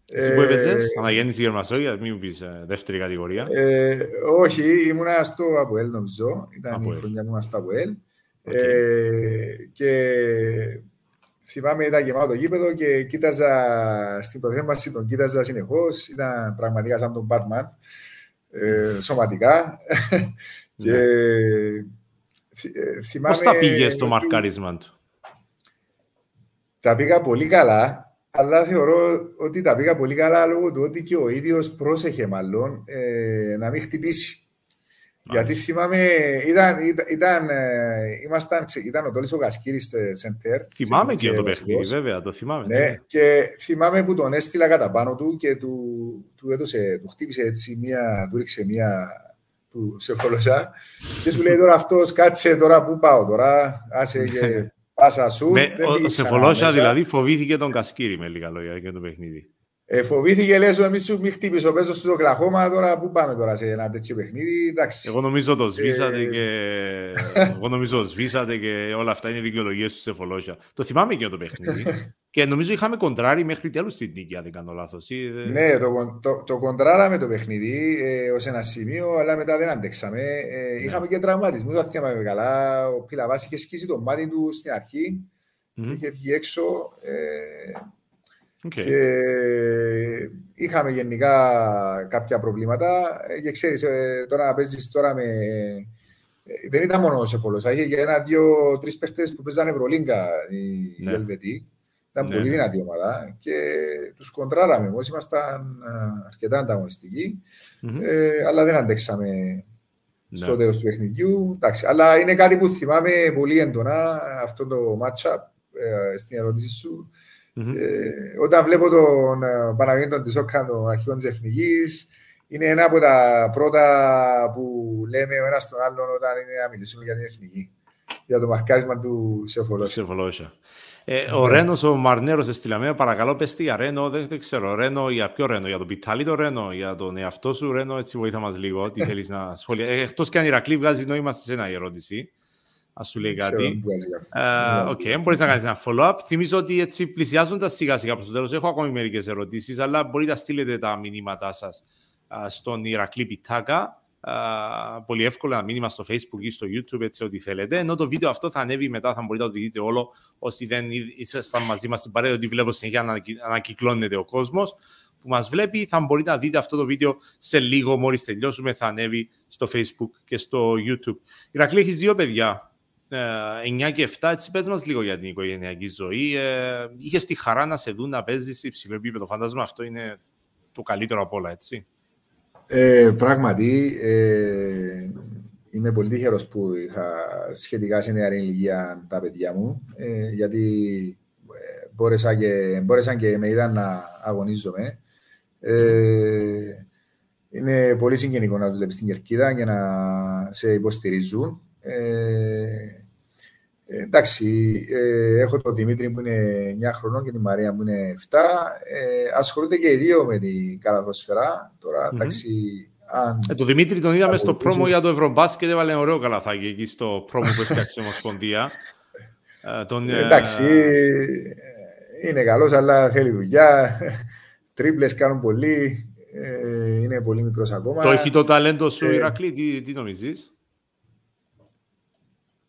εσύ που έπαιζες, ε, αναγέννηση Γερμασόγια, μην μου πεις ε, δεύτερη κατηγορία. Ε, όχι, ήμουνα στο ΑΠΟΕΛ νομίζω, ήταν η χρονιά που ήμουν στο ΑΠΟΕΛ. Ε, και θυμάμαι ήταν γεμάτο το γήπεδο και κοίταζα στην προθέμαση, τον κοίταζα συνεχώς, ήταν πραγματικά σαν τον Batman, ε, σωματικά. και, ναι. θυμάμαι, Πώς τα πήγες στο μαρκάρισμα του; Τα πήγα πολύ καλά αλλά θεωρώ ότι τα πήγα πολύ καλά λόγω του ότι και ο ίδιος πρόσεχε μάλλον ε, να μην χτυπήσει. Γιατί θυμάμαι, ήταν, ήταν, ήταν, ε, ήμασταν, ήταν ο Τόλης ο Κασκύρης σεντέρ. Θυμάμαι και το παιχνίδι, βέβαια, το θυμάμαι. Ναι, ναι, και θυμάμαι που τον έστειλα κατά πάνω του και του, του, έδωσε, του χτύπησε έτσι μία, του ρίξε μία του σε φολοσά και σου λέει τώρα αυτός κάτσε τώρα που πάω τώρα, άσε και Πάσα σου. Με, ο Σεφολόσια δηλαδή φοβήθηκε τον Κασκύρη με λίγα λόγια για το παιχνίδι. Ε, φοβήθηκε, λες, εμείς σου μη χτύπησε ο παίζω στο κλαχώμα, τώρα πού πάμε τώρα σε ένα τέτοιο παιχνίδι, εντάξει. Εγώ νομίζω το σβήσατε ε... και... Εγώ νομίζω το σβήσατε και όλα αυτά είναι δικαιολογίες του Σεφολόσια. Το θυμάμαι και το παιχνίδι. και νομίζω είχαμε κοντράρει μέχρι τέλους την νίκη, αν δεν κάνω λάθος. Ναι, το, το, το κοντράραμε το παιχνίδι ε, ως ένα σημείο, αλλά μετά δεν αντέξαμε. Ε, ναι. είχαμε και τραυματισμούς, δεν θυμάμαι καλά. Ο Πιλαβάς είχε σκίσει το μάτι του στην αρχή. Mm-hmm. Είχε βγει έξω. Ε, Okay. Και είχαμε γενικά κάποια προβλήματα ε, και ξέρεις, ε, τώρα να παίζεις τώρα με... Ε, δεν ήταν μόνο ο Σεφόλος, είχε και ένα, δύο, τρεις παίχτες που παίζανε Ευρωλίγκα οι ναι. Ελβετοί. Ήταν ναι. πολύ δυνατή ομάδα και τους κοντράραμε όμως, ήμασταν αρκετά ανταγωνιστικοί, mm-hmm. ε, αλλά δεν αντέξαμε ναι. στο τέλος του παιχνιδιού. Εντάξει, αλλά είναι κάτι που θυμάμαι πολύ έντονα αυτό το matchup ε, στην ερώτηση σου. Mm-hmm. Ε, όταν βλέπω τον ε, Παναγιώτης τον Τισόκα, τον αρχηγό της Εθνικής, είναι ένα από τα πρώτα που λέμε ο ένας τον άλλον όταν είναι να μιλήσουμε για την Εθνική. Για το μαρκάρισμα του Σεφολόσα. Ε, ο Ρένος, ο Μαρνέρος στη Λαμία, παρακαλώ πες τι για Ρένο, δεν, δεν ξέρω. Ρένο, για ποιο Ρένο, για τον Πιτάλι το Ρένο, για τον εαυτό σου Ρένο, έτσι βοήθα μας λίγο. Τι θέλεις να σχολιάσει. Ε, Εκτός και αν Ηρακλή βγάζει νόημα σε ένα η ερώτηση ας σου λέει κάτι. OK, okay, μπορείς να κάνεις ένα follow-up. Θυμίζω ότι έτσι πλησιάζοντας σιγά σιγά προς το τέλος, έχω ακόμη μερικές ερωτήσεις, αλλά μπορείτε να στείλετε τα μηνύματά σας στον Ηρακλή Πιτάκα. πολύ εύκολα ένα μήνυμα στο Facebook ή στο YouTube, έτσι ό,τι θέλετε. Ενώ το βίντεο αυτό θα ανέβει μετά, θα μπορείτε να το δείτε όλο. Όσοι δεν ήσασταν μαζί μας στην παρέα, ότι βλέπω συνέχεια να ανακυκλώνεται ο κόσμος που μας βλέπει, θα μπορείτε να δείτε αυτό το βίντεο σε λίγο, μόλις τελειώσουμε, θα ανέβει στο Facebook και στο YouTube. Ηρακλή, έχεις δύο παιδιά. 9 και 7, έτσι πες μας λίγο για την οικογενειακή ζωή. Ε, είχες τη χαρά να σε δουν να παίζεις σε υψηλό επίπεδο. Φαντάζομαι αυτό είναι το καλύτερο από όλα, έτσι. Ε, πράγματι, ε, είμαι πολύ τυχερός που είχα σχετικά σε νεαρή ηλικία τα παιδιά μου, ε, γιατί ε, μπόρεσα και, μπόρεσαν και με είδαν να αγωνίζομαι. Ε, είναι πολύ συγγενικό να δουλεύει στην Κερκίδα και να σε υποστηρίζουν. Ε, ε, εντάξει, ε, έχω τον Δημήτρη που είναι 9 χρονών και τη Μαρία που είναι 7. Ε, ασχολούνται και οι δύο με την καλαθοσφαιρά. Τώρα, mm-hmm. εντάξει, αν... Ε, το Δημήτρη τον είδαμε στο πρόμο για το Ευρωμπάσκετ, έβαλε ωραίο καλαθάκι εκεί στο πρόμο που έφτιαξε η Ομοσπονδία. ε, τον, ε, εντάξει, είναι καλός, αλλά θέλει δουλειά. Τρίπλες κάνουν πολύ. Ε, είναι πολύ μικρός ακόμα. Το έχει το ταλέντο σου, ε, Ηρακλή, τι, τι νομίζεις;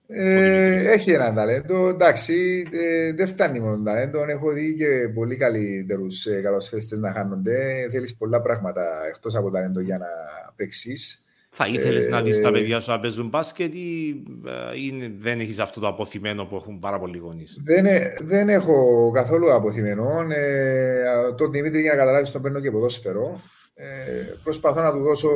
Ε, έχει ένα ταλέντο. Εντάξει, ε, δεν φτάνει μόνο το ταλέντο. Έχω δει και πολύ καλύτερου ε, καλοσφαίστε να χάνονται. Θέλεις πολλά πράγματα εκτός από ταλέντο για να παίξεις. Θα ήθελες ε, να δεις τα παιδιά σου να παίζουν μπάσκετ ή, ή δεν έχεις αυτό το αποθυμένο που έχουν πάρα πολλοί γονείς; Δεν, δεν έχω καθόλου αποθυμένο. Ε, τον Δημήτρη για να καταλάβεις τον παίρνω και ποδόσφαιρο. Ε, προσπαθώ να του δώσω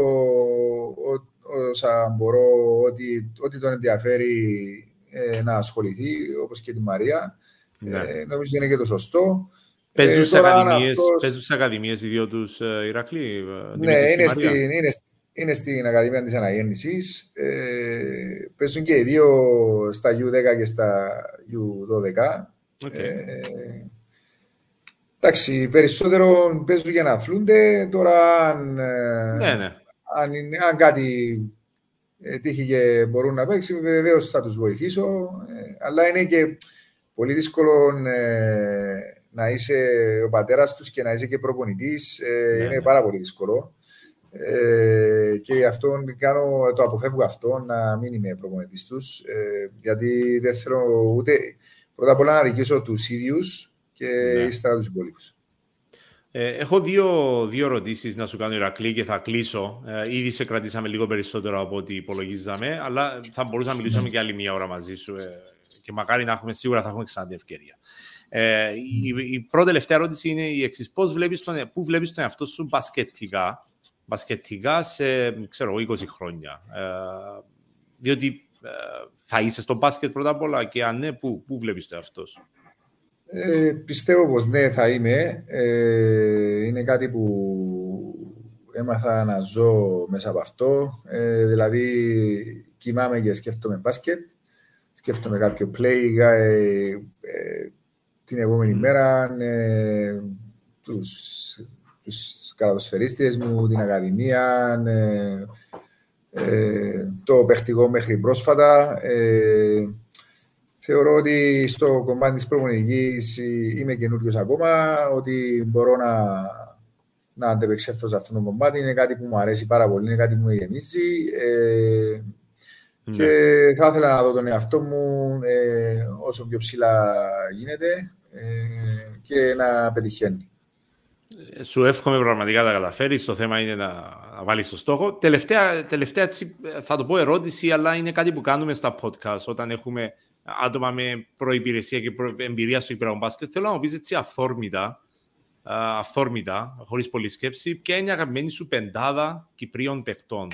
όσα μπορώ, ό,τι, ό,τι τον ενδιαφέρει ε, να ασχοληθεί, όπως και τη Μαρία. Ναι. Ε, νομίζω είναι και το σωστό. Παίζουν ε, σε ακαδημίες, αυτός... ακαδημίες οι δύο τους ε, Ηρακλή. Ναι, είναι, στην, είναι, είναι στην Ακαδημία της Αναγέννησης. Ε, παίζουν και οι δύο στα U10 και στα U12. Okay. Ε, εντάξει, περισσότερο παίζουν για να αθλούνται. Τώρα, αν, ε, ναι, ναι. Αν, αν κάτι ε, τύχει και μπορούν να παίξει, βεβαίως θα τους βοηθήσω. Ε, αλλά είναι και πολύ δύσκολο ε, να είσαι ο πατέρας τους και να είσαι και προπονητής. Ε, ναι, είναι ναι. πάρα πολύ δύσκολο. Ε, και γι' αυτό κάνω, το αποφεύγω αυτό να μην είμαι προπονητής τους. Ε, γιατί δεν θέλω ούτε πρώτα απ' όλα να δικήσω τους ίδιους και ναι. ύστερα τους υπόλοιπους. Ε, έχω δύο, δύο ερωτήσεις να σου κάνω, Ηρακλή, και θα κλείσω. Ε, ήδη σε κρατήσαμε λίγο περισσότερο από ό,τι υπολογίζαμε, αλλά θα μπορούσαμε να μιλήσουμε και άλλη μία ώρα μαζί σου. Ε, και μακάρι να έχουμε σίγουρα θα έχουμε ξανά την ευκαιρία. Ε, η, η πρώτη τελευταία ερώτηση είναι η εξής. Πώς βλέπεις τον, πού βλέπεις τον εαυτό σου μπασκετικά μπασκετικά σε ξέρω, 20 χρόνια; Ε, διότι ε, θα είσαι στο μπάσκετ πρώτα απ' όλα και αν ναι, πού, πού βλέπεις το εαυτό σου; Ε, πιστεύω πως ναι θα είμαι. Ε, είναι κάτι που έμαθα να ζω μέσα από αυτό. Ε, δηλαδή κοιμάμαι και σκέφτομαι μπάσκετ. Σκέφτομαι κάποιο play ε, ε, την επόμενη μέρα. τους, τους καλαδοσφαιρίστριες μου, την Ακαδημία, ε, ε, το παιχτικό μέχρι πρόσφατα. Ε, θεωρώ ότι στο κομμάτι της προπονητικής είμαι καινούριος ακόμα, ότι μπορώ να, να αντεπεξέλθω σε αυτό το κομμάτι. Είναι κάτι που μου αρέσει πάρα πολύ, είναι κάτι που με γεμίζει. Ε, ναι. Και θα ήθελα να δω τον εαυτό μου ε, όσο πιο ψηλά γίνεται ε, και να πετυχαίνει σου εύχομαι πραγματικά να καταφέρεις. Το θέμα είναι να, να βάλεις το στόχο. Τελευταία, τελευταία θα το πω ερώτηση, αλλά είναι κάτι που κάνουμε στα podcast όταν έχουμε άτομα με προπηρεσία και προ, εμπειρία στο Κυπριακό μπάσκετ. Θέλω να μου πεις έτσι αφόρμητα, αφόρμητα, χωρίς πολλή σκέψη, ποια είναι η αγαπημένη σου πεντάδα Κυπρίων παιχτών;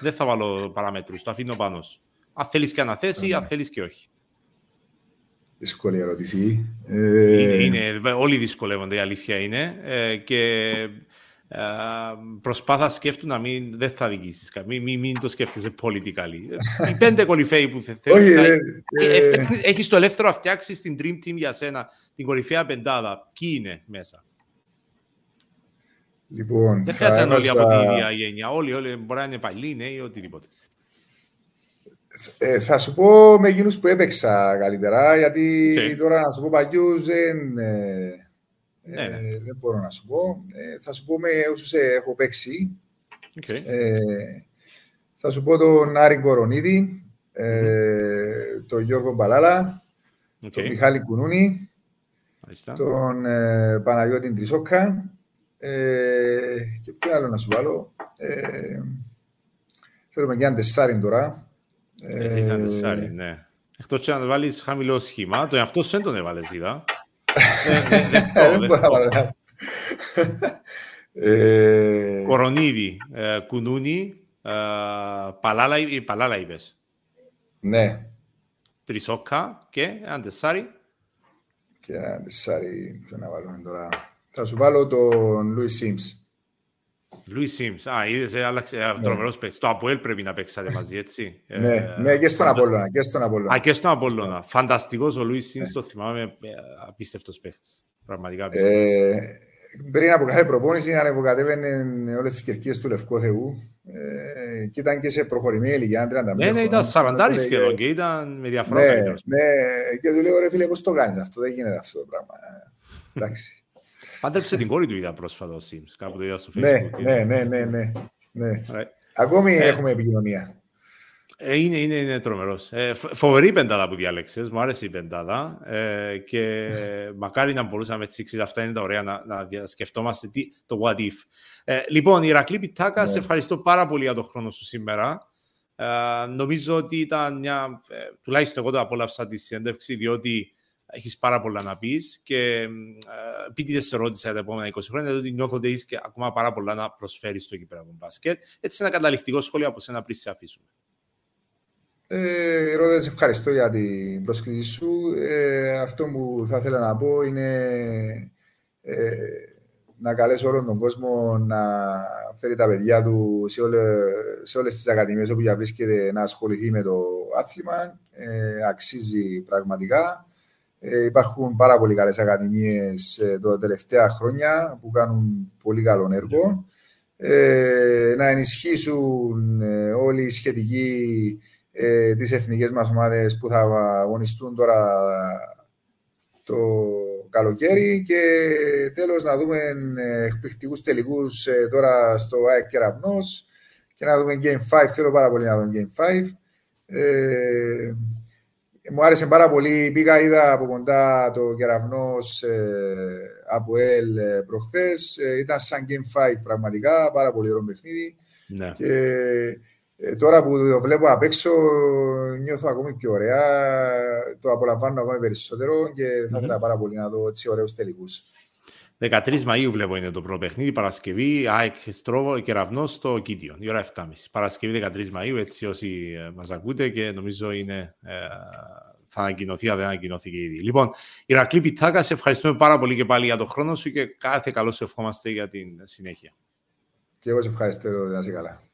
Δεν θα βάλω παραμέτρους, το αφήνω πάνω σου. Αν θέλεις και αναθέσει, αν θέλεις και όχι. Δύσκολη ερώτηση. Είναι, είναι, όλοι δυσκολεύονται, η αλήθεια είναι. Ε, και ε, προσπάθα σκέφτου να μην δεν θα δικήσεις μην, μην, μην το σκέφτεσαι πολιτικά. Οι πέντε κορυφαίοι που θέλει. Όχι, ε, ε, έχεις το ελεύθερο να φτιάξεις την Dream Team για σένα, την κορυφαία πεντάδα. Ποιοι είναι μέσα; Λοιπόν, δεν χρειάζεται όλοι από την ίδια γένεια. Όλοι, όλοι μπορεί να είναι παλιοί, νέοι, οτιδήποτε. Ε, θα σου πω με εκείνους που έπαιξα καλύτερα, γιατί okay. τώρα να σου πω παλιούς δεν, ε, ναι, ναι. Ε, δεν μπορώ να σου πω. Ε, θα σου πω με όσους έχω παίξει. Okay. θα σου πω τον Άρη Κορονίδη, mm-hmm. τον Γιώργο Μπαλάλα, okay. τον Μιχάλη Κουνούνη, τον Παναγιώτη Τρισόκα και ποιο άλλο να σου βάλω. θέλουμε και έναν τεσσάριν τώρα, Έχεις ένα τεσσάρι, ναι. Εκτός και να βάλεις χαμηλό σχήμα, το εαυτό σου δεν τον έβαλες, είδα. Δεν μπορώ να βάλω. Κορονίδη, κουνούνι, παλάλα είπες. Ναι. Τρισόκα και ένα τεσσάρι. Και ένα τεσσάρι, ποιο να βάλουμε τώρα. Θα σου βάλω τον Λούις Σίμς. Λουί Σίμς, α, είδες, ε, άλλαξε, ε, ναι. τρομερός παίκτης. Το Αποέλ πρέπει να παίξατε μαζί, έτσι. ναι, ε, ναι, και στον Απόλλωνα, και στον Απόλλωνα. Α, και στον Απόλλωνα. Φανταστικός ο Λουί Σίμς, ναι. το θυμάμαι, απίστευτος παίκτης. Πραγματικά απίστευτος. Ε, πριν από κάθε προπόνηση ανεβοκατέβαινε όλες τις κερκίες του Λευκού Θεού ε, και ήταν και σε προχωρημένη ηλικία, 30 Ναι, ναι, ήταν 40 σχεδόν και ήταν με διαφορά ναι, ναι, και του λέω ρε φίλε πώς το κάνεις αυτό, δεν γίνεται αυτό το πράγμα. Εντάξει. Πάντρεψε την κόρη του είδα πρόσφατα ο Sims. Κάπου το είδα στο ναι, Facebook. Ναι, ναι, ναι, ναι. ναι. Ακόμη ε, έχουμε επικοινωνία. Ε, είναι, είναι, είναι τρομερός. Ε, φοβερή πεντάδα που διάλεξε. Μου άρεσε η πεντάδα. Ε, και μακάρι να μπορούσαμε έτσι. Αυτά είναι τα ωραία να, να σκεφτόμαστε τι, το what if. Ε, λοιπόν, Ηρακλή Πιτάκα, ναι. σε ευχαριστώ πάρα πολύ για τον χρόνο σου σήμερα. Ε, νομίζω ότι ήταν μια. Ε, τουλάχιστον εγώ το απόλαυσα τη συνέντευξη, διότι έχεις πάρα πολλά να πεις και επίτηδε σε ρώτησα τα επόμενα 20 χρόνια, διότι νιώθω ότι έχεις ακόμα πάρα πολλά να προσφέρεις στο Κυπριακό μπάσκετ. Έτσι, ένα καταληκτικό σχόλιο από σένα πριν σε αφήσουμε. Ε, Ρόδε, ευχαριστώ για την πρόσκληση σου. Ε, αυτό που θα ήθελα να πω είναι ε, να καλέσω όλον τον κόσμο να φέρει τα παιδιά του σε, όλε, σε όλες τις ακαδημίες όπου βρίσκεται να ασχοληθεί με το άθλημα. Ε, αξίζει πραγματικά. Ε, υπάρχουν πάρα πολύ καλές ακαδημίες ε, τα τελευταία χρόνια που κάνουν πολύ καλό έργο. Ε, να ενισχύσουν ε, όλοι οι σχετικοί ε, τις εθνικές μας ομάδες που θα αγωνιστούν τώρα το καλοκαίρι και τέλος να δούμε ε, εκπληκτικούς τελικούς ε, τώρα στο ΑΕΚ Κεραυνός και να δούμε Game 5, θέλω πάρα πολύ να δούμε Game 5. Ε, μου άρεσε πάρα πολύ, πήγα είδα από κοντά το Κεραυνός ε, από ΕΛ ε, προχθές, ήταν σαν Game 5 πραγματικά, πάρα πολύ ωραίο παιχνίδι. Ναι. Και ε, τώρα που το βλέπω απ' έξω, νιώθω ακόμη πιο ωραία. Το απολαμβάνω ακόμη περισσότερο και θα ήθελα πάρα πολύ να δω έτσι ωραίους τελικούς. 13 Μαΐου βλέπω είναι το πρώτο παιχνίδι, Παρασκευή, ΑΕΚ Στρόβο, Κεραυνό στο Κίτιο, η ώρα 7.30. Παρασκευή 13 Μαΐου, έτσι όσοι ε, μας ακούτε και νομίζω είναι, ε, θα ανακοινωθεί, αν δεν ανακοινώθηκε ήδη. Λοιπόν, Ηρακλή Πιτάκα, σε ευχαριστούμε πάρα πολύ και πάλι για τον χρόνο σου και κάθε καλό σου ευχόμαστε για την συνέχεια. Και εγώ σε ευχαριστώ, να είσαι καλά.